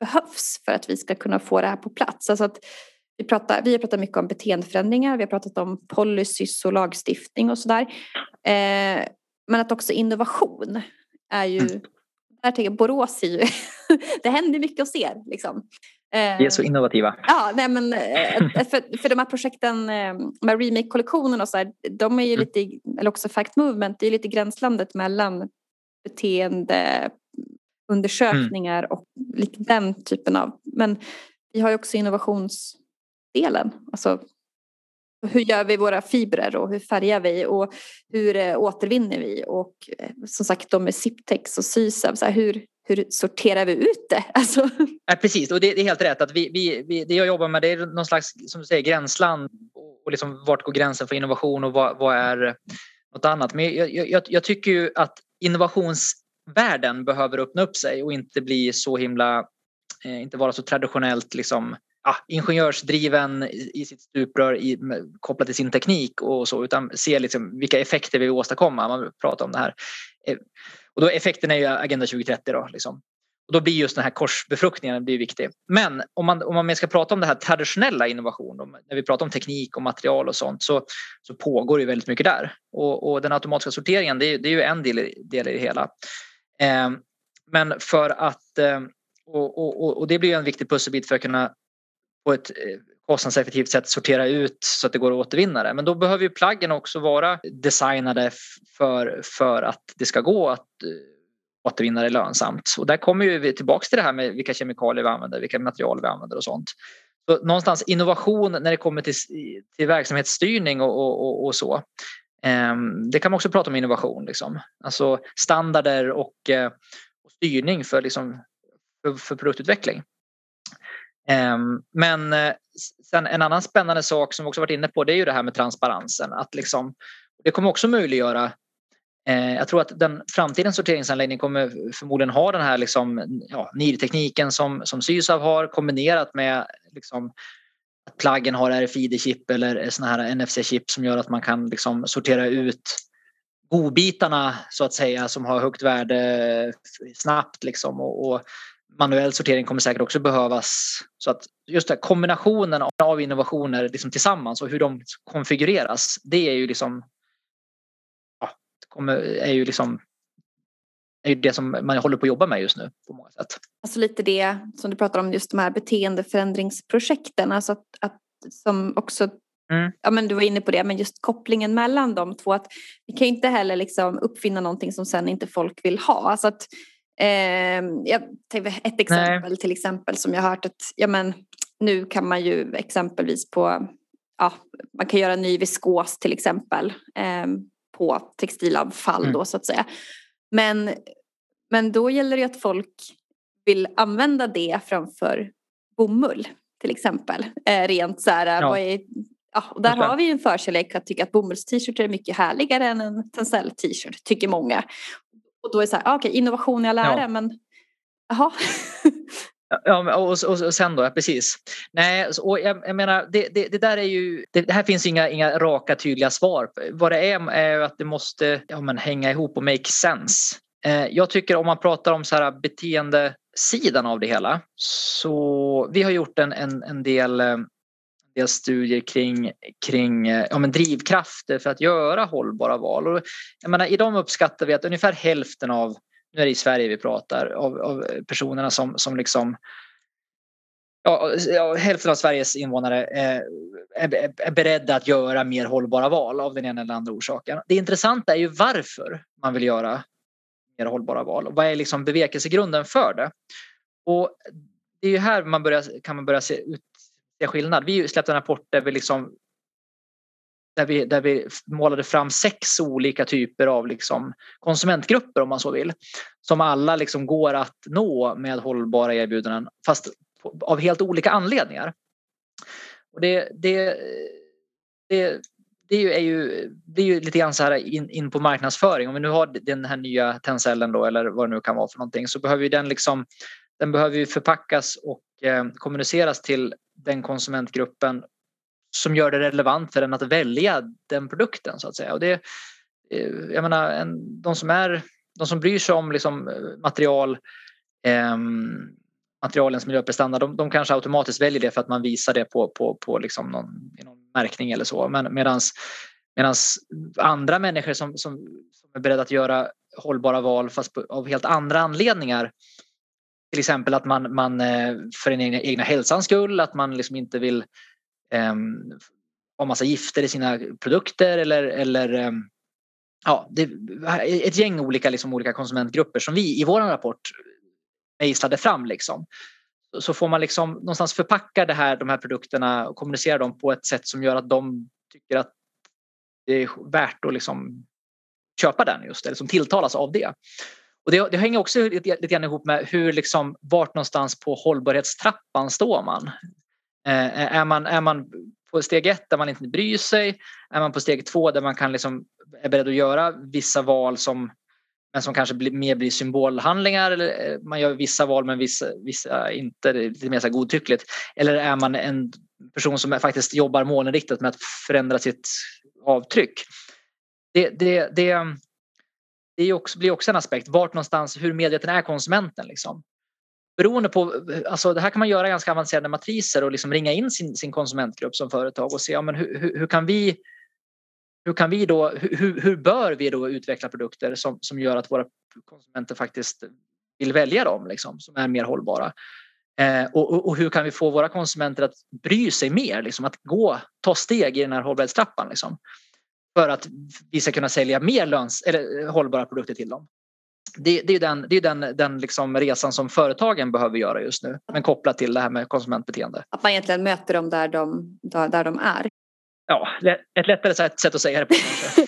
behövs för att vi ska kunna få det här på plats. Alltså att vi, pratar, vi har pratat mycket om beteendeförändringar, vi har pratat om policies och lagstiftning och sådär. Eh, men att också innovation är ju mm där tänker jag, Borås är ju, det händer mycket och ser liksom. Vi är så innovativa. Ja, nej men eh, för, för de här projekten eh, med remake-kollektionen och så här, de är ju mm. lite, eller också Fact Movement, det är lite gränslandet mellan beteendeundersökningar mm. och den typen av, men vi har ju också innovationsdelen, alltså hur gör vi våra fibrer och hur färgar vi och hur eh, återvinner vi och eh, som sagt de med Siptex och Sysav, så här, hur, hur sorterar vi ut det? Alltså. Ja, precis, och det, är helt rätt att vi, vi, vi, det jag jobbar med det är någon slags som du säger, gränsland och liksom, vart går gränsen för innovation och vad, vad är eh, något annat. Men jag, jag, jag tycker ju att innovationsvärlden behöver öppna upp sig och inte bli så himla, inte vara så traditionellt liksom ah, ingenjörsdriven i sitt stuprör i, kopplat till sin teknik och så utan se liksom vilka effekter vi vill åstadkomma. Man pratar om det här. Eh, och då effekten är ju Agenda 2030 då. Liksom. Och då blir just den här korsbefruktningen blir viktig. Men om man, om man ska prata om det här traditionella innovation, när vi pratar om teknik och material och sånt så, så pågår det väldigt mycket där. Och, och den automatiska sorteringen det är, det är ju en del, del i det hela. Eh, men för att eh, och, och, och, det blir en viktig pusselbit för att kunna på ett eh, kostnadseffektivt sätt sortera ut så att det går att återvinna det. Men då behöver ju plaggen också vara designade för, för att det ska gå att eh, återvinna det lönsamt. Och där kommer ju vi tillbaks till det här med vilka kemikalier vi använder, vilka material vi använder och sånt. Så någonstans innovation när det kommer till, till verksamhetsstyrning och, och, och så. Ehm, det kan man också prata om innovation. Liksom. Alltså standarder och, eh, och styrning för, liksom, för, för produktutveckling. Ehm, men eh, sen en annan spännande sak som vi också varit inne på det är ju det här med transparensen. Att liksom, det kommer också möjliggöra eh, jag tror att den framtidens sorteringsanläggning kommer förmodligen ha den här liksom, ja, NIR-tekniken som, som Sysav har kombinerat med liksom, att plaggen har RFID-chip eller såna här NFC-chip som gör att man kan liksom, sortera ut godbitarna så att säga som har högt värde snabbt liksom, och, och manuell sortering kommer säkert också behövas. Så att just den kombinationen av innovationer liksom tillsammans och hur de konfigureras, det är ju liksom ja, kommer, är ju liksom är det som man håller på att jobba med just nu på många sätt. Alltså lite det som du pratar om, just de här beteendeförändringsprojekten, alltså att, att som också mm. ja men du var inne på det, men just kopplingen mellan de två. Att vi kan ju inte heller liksom uppfinna någonting som sen inte folk vill ha. Alltså att, jag, ett exempel Nej. till exempel som jag har hört att ja, men, nu kan man ju exempelvis på ja, man kan göra ny viskos till exempel eh, på textilavfall mm. då så att säga. Men, men då gäller det att folk vill använda det framför bomull till exempel. Eh, rent så här, ja. är, ja, och där har vi en förkärlek att tycka att bomulls-t-shirt är mycket härligare än en tencel-t-shirt, tycker många. Och då är det så här, ah, okej, okay, innovation i all ära, ja. men jaha. Ja, och, och, och sen då, precis. Nej, och jag, jag menar, det, det, det, där är ju, det, det, här finns inga, inga raka tydliga svar. Vad det är är att det måste ja, men hänga ihop och make sense. Eh, jag tycker om man pratar om så här beteendesidan av det hela så vi har gjort en, en, en del eh, studier kring, kring eh, ja, men drivkrafter för att göra hållbara val. Och jag menar, I dem uppskattar vi att ungefär hälften av nu är det i Sverige vi pratar, av, av personerna som, som liksom Ja, hälften av Sveriges invånare eh, är, är, är, beredda att göra mer hållbara val av den ena eller andra orsaken. Det intressanta är ju varför man vill göra mer hållbara val och vad är liksom bevekelsegrunden för det? Och det är ju här man börjar, kan man börja se, ut, se skillnad. Vi släppte en rapport där vi liksom där vi, där vi målade fram sex olika typer av liksom konsumentgrupper om man så vill. Som alla liksom går att nå med hållbara erbjudanden fast av helt olika anledningar. Och det, det, det, det är ju, det är ju lite grann så här in, in på marknadsföring. Om vi nu har den här nya Tencellen då eller vad det nu kan vara för någonting så behöver ju den liksom den behöver ju förpackas och eh, kommuniceras till den konsumentgruppen som gör det relevant för den att välja den produkten så att säga. Och det, eh, jag menar, en, de, som är, de som bryr sig om liksom material eh, materialens miljöprestanda, de, de kanske automatiskt väljer det för att man visar det på, på, på liksom någon, någon märkning eller så. Men medans, medans andra människor som, som, som är beredda att göra hållbara val fast på, av helt andra anledningar. Till exempel att man, man eh, för den egna, egna hälsans skull, att man liksom inte vill um, ha massa gifter i sina produkter eller, eller um, ja, det, ett gäng olika, liksom, olika konsumentgrupper som vi i vår rapport mejslade fram. Liksom. Så får man liksom någonstans förpacka det här, de här produkterna och kommunicera dem på ett sätt som gör att de tycker att det är värt att liksom köpa den just, eller som tilltalas av det. Och det, det hänger också lite, lite grann ihop med hur liksom, vart någonstans på hållbarhetstrappan står man. Eh, eh, är, man, är man på steg ett där man inte bryr sig? Är man på steg två där man kan liksom, är beredd att göra vissa val som, men som kanske blir, mer blir symbolhandlingar? Eller eh, man gör vissa val men vissa, vissa inte, det är lite mer så godtyckligt. Eller är man en person som faktiskt jobbar målinriktat med att förändra sitt avtryck? Det, det, det, det också, blir också en aspekt. Vart någonstans, hur medveten är konsumenten? Liksom? beroende på, alltså det här kan man göra ganska avancerade matriser och liksom ringa in sin, sin konsumentgrupp som företag och se ja, men hur, hur, hur kan vi hur kan vi då, hur, hur bör vi då utveckla produkter som, som gör att våra konsumenter faktiskt vill välja dem liksom, som är mer hållbara? Eh, och, och, hur kan vi få våra konsumenter att bry sig mer, liksom, att gå, ta steg i den här hållbarhetstrappan liksom, för att vi ska kunna sälja mer löns, eller, hållbara produkter till dem det, det är den, det är den, den liksom resan som företagen behöver göra just nu, men kopplat till det här med konsumentbeteende. Att man egentligen möter dem där de, där de är. Ja, ett lättare sätt att säga det på.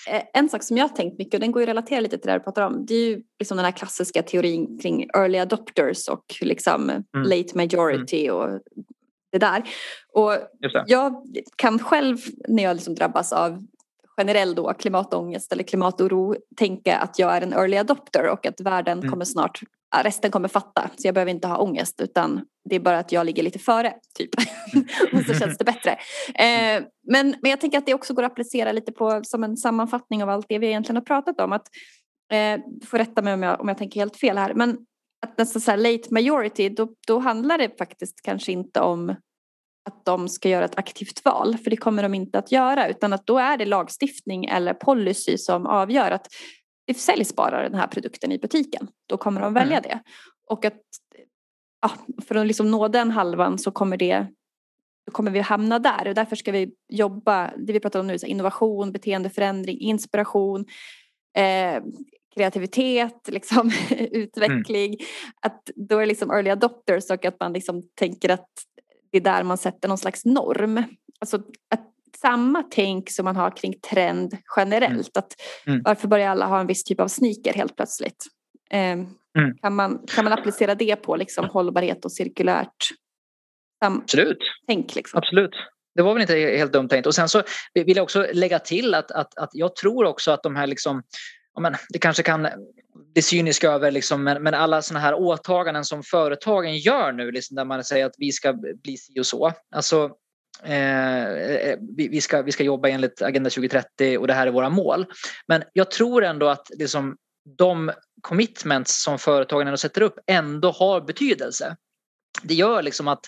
Eh, en sak som jag har tänkt mycket, och den går ju att relatera lite till det du pratar om, det är ju liksom den här klassiska teorin kring early adopters och liksom mm. late majority mm. och det där. Och det. jag kan själv när jag liksom drabbas av generell då klimatångest eller klimatoro tänka att jag är en early adopter och att världen mm. kommer snart, resten kommer fatta. Så jag behöver inte ha ångest utan det är bara att jag ligger lite före typ. och så känns det bättre. Eh, men, men jag tänker att det också går att applicera lite på som en sammanfattning av allt det vi egentligen har pratat om. Att, eh, du får rätta mig om jag, om jag tänker helt fel här. Men att nästan så här late majority då, då handlar det faktiskt kanske inte om att de ska göra ett aktivt val, för det kommer de inte att göra, utan att då är det lagstiftning eller policy som avgör att det säljs bara den här produkten i butiken. Då kommer de välja mm. det. Och att ja, för att liksom nå den halvan så kommer det då kommer vi hamna där och därför ska vi jobba, det vi pratar om nu, så innovation, beteendeförändring, inspiration, eh, kreativitet, liksom, utveckling. Mm. Att då är det liksom early adopters och att man liksom tänker att det är där man sätter någon slags norm. Alltså att samma tänk som man har kring trend generellt. Mm. Att mm. Varför börjar alla ha en viss typ av sneaker helt plötsligt? Eh, mm. kan, man, kan man applicera det på liksom hållbarhet och cirkulärt Absolut. tänk? Liksom? Absolut. Det var väl inte helt dumt tänkt. Och sen så vill jag också lägga till att, att, att jag tror också att de här liksom men, det kanske kan bli cynisk över, liksom, men, men alla sådana här åtaganden som företagen gör nu, liksom, där man säger att vi ska bli si och så. Alltså, eh, eh vi, vi, ska, vi ska jobba enligt Agenda 2030 och det här är våra mål. Men jag tror ändå att liksom, de commitments som företagen ändå sätter upp ändå har betydelse. Det gör liksom att,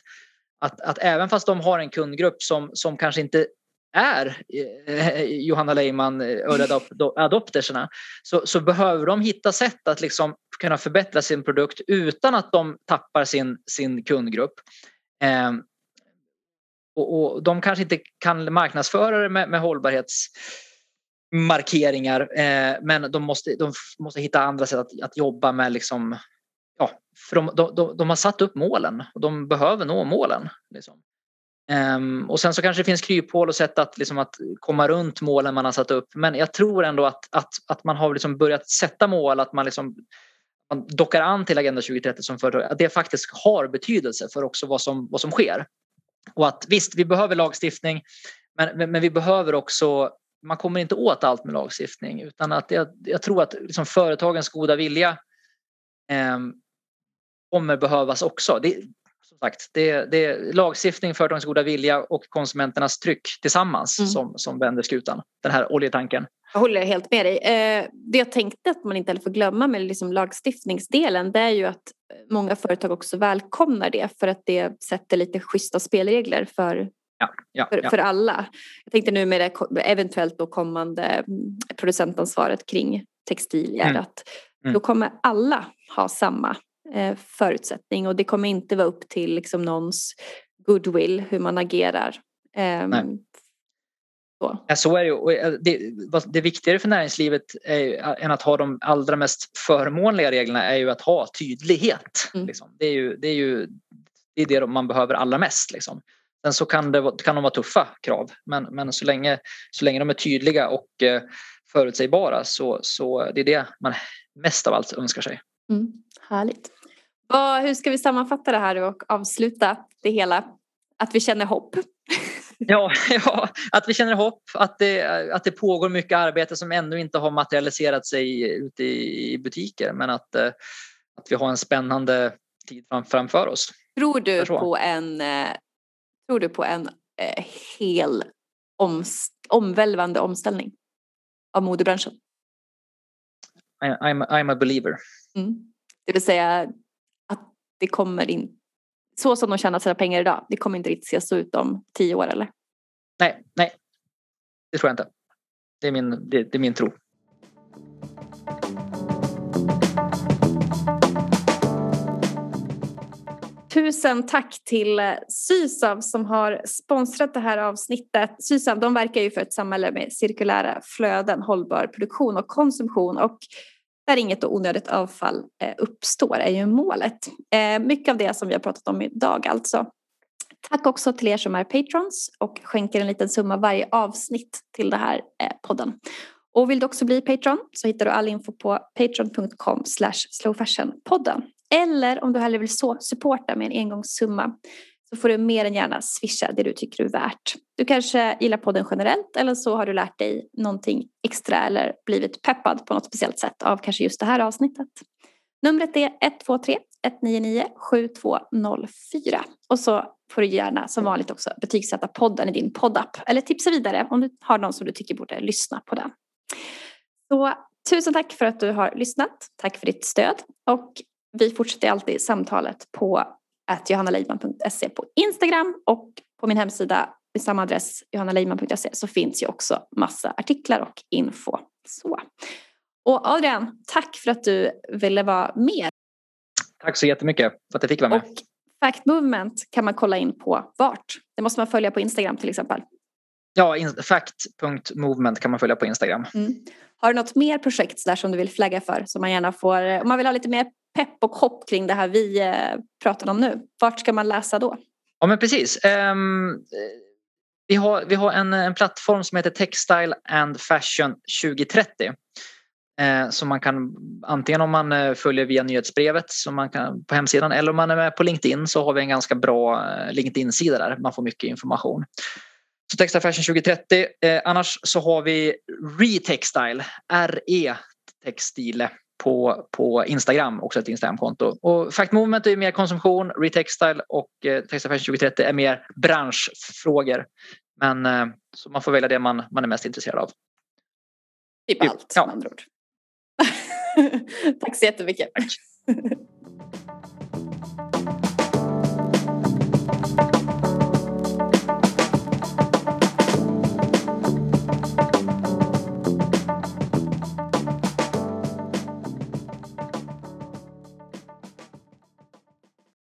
att, att även fast de har en kundgrupp som, som kanske inte är eh, Johanna Leiman, eh, early adopterserna så, så behöver de hitta sätt att liksom kunna förbättra sin produkt utan att de tappar sin, sin kundgrupp. Eh, och, och, de kanske inte kan marknadsföra det med, med hållbarhetsmarkeringar eh, men de måste, de måste hitta andra sätt att, att jobba med liksom, ja, för de, de, de, har satt upp målen och de behöver nå målen. Liksom. Um, och sen så kanske det finns kryphål och sätt att, liksom, att komma runt målen man har satt upp. Men jag tror ändå att, att, att man har liksom börjat sätta mål, att man, liksom, man dockar an till Agenda 2030 som företag, att det faktiskt har betydelse för också vad som, vad som sker. Och att visst, vi behöver lagstiftning, men, men vi behöver också man kommer inte åt allt med lagstiftning utan att jag, jag tror att liksom företagens goda vilja eh, kommer behövas också. Det, sagt, det, det är lagstiftning, företagens goda vilja och konsumenternas tryck tillsammans mm. som, som vänder skutan. Den här oljetanken. Jag håller helt med dig. Eh, det jag tänkte att man inte heller får glömma med liksom lagstiftningsdelen det är ju att många företag också välkomnar det för att det sätter lite schyssta spelregler för Ja, ja, för, ja. för, alla. Jag tänkte nu med det eventuellt då kommande mm, producentansvaret kring textilier mm. att mm. då kommer alla ha samma förutsättning och det kommer inte vara upp till liksom någons goodwill hur man agerar. Ehm, Nej. Så. Ja, så är det ju. Eh, det, det viktigare för näringslivet är, än att ha de allra mest förmånliga reglerna är ju att ha tydlighet. Mm. Liksom. Det är ju det, är ju, det, är det man behöver allra mest. Liksom. Sen så kan, det, kan de vara tuffa krav men, men så, länge, så länge de är tydliga och eh, förutsägbara så, så det är det man mest av allt önskar sig. Mm. Härligt. Vad, hur ska vi sammanfatta det här och avsluta det hela? Att vi känner hopp. Ja, ja, att vi känner hopp, att det, att det pågår mycket arbete som ännu inte har materialiserat sig ute i, butiker men att, eh, att vi har en spännande tid framför oss. Tror du på en, eh, tror du på en eh, hel oms, omvälvande omställning av modebranschen? I, I'm, I'm a believer. Mm. Det vill säga det kommer in, så som de tjänar sina pengar idag, det kommer inte riktigt se så ut om tio år eller? Nej, nej. Det tror jag inte. Det är min, det, det är min tro. Tusen tack till Sysav som har sponsrat det här avsnittet. Sysav de verkar ju för ett samhälle med cirkulära flöden, hållbar produktion och konsumtion och där inget onödigt avfall eh, uppstår är ju målet. Eh, mycket av det som vi har pratat om idag alltså. Tack också till er som är patrons och skänker en liten summa varje avsnitt till den här eh, podden. Och vill du också bli patron så hittar du all info på patreon.com slowfashionpodden. Eller om du hellre vill supporta med en engångssumma så får du mer än gärna swisha det du tycker är värt. Du kanske gillar podden generellt eller så har du lärt dig någonting extra eller blivit peppad på något speciellt sätt av kanske just det här avsnittet. Numret är 123 199 7204 och så får du gärna som vanligt också betygsätta podden i din poddapp eller tipsa vidare om du har någon som du tycker borde lyssna på den. Så tusen tack för att du har lyssnat. Tack för ditt stöd och vi fortsätter alltid samtalet på johannaleidman.se på Instagram och på min hemsida med samma adress johannaleidman.se så finns ju också massa artiklar och info. Så. Och Adrian, tack för att du ville vara med. Tack så jättemycket för att jag fick vara med. Och Fact Movement kan man kolla in på vart? Det måste man följa på Instagram till exempel. Ja, fact.movement kan man följa på Instagram. Mm. Har du något mer projekt där som du vill flagga för? Som man gärna får, om man vill ha lite mer pepp och hopp kring det här vi eh, pratar om nu. Vart ska man läsa då? Ja men precis. Um, vi har, vi har en, en plattform som heter Textile and Fashion 2030. Eh, som man kan antingen om man eh, följer via nyhetsbrevet som man kan, på hemsidan eller om man är med på LinkedIn så har vi en ganska bra eh, LinkedIn-sida där man får mycket information. Så Textile Fashion 2030. Eh, annars så har vi Retextile, RE Textile på, på Instagram, också ett Instagramkonto. Och Fact Movement är mer konsumtion, Retextile och eh, Textile Fashion 2030 är mer branschfrågor. Men eh, så man får välja det man, man är mest intresserad av. Typ allt ja. med andra ord. Tack så jättemycket. Tack.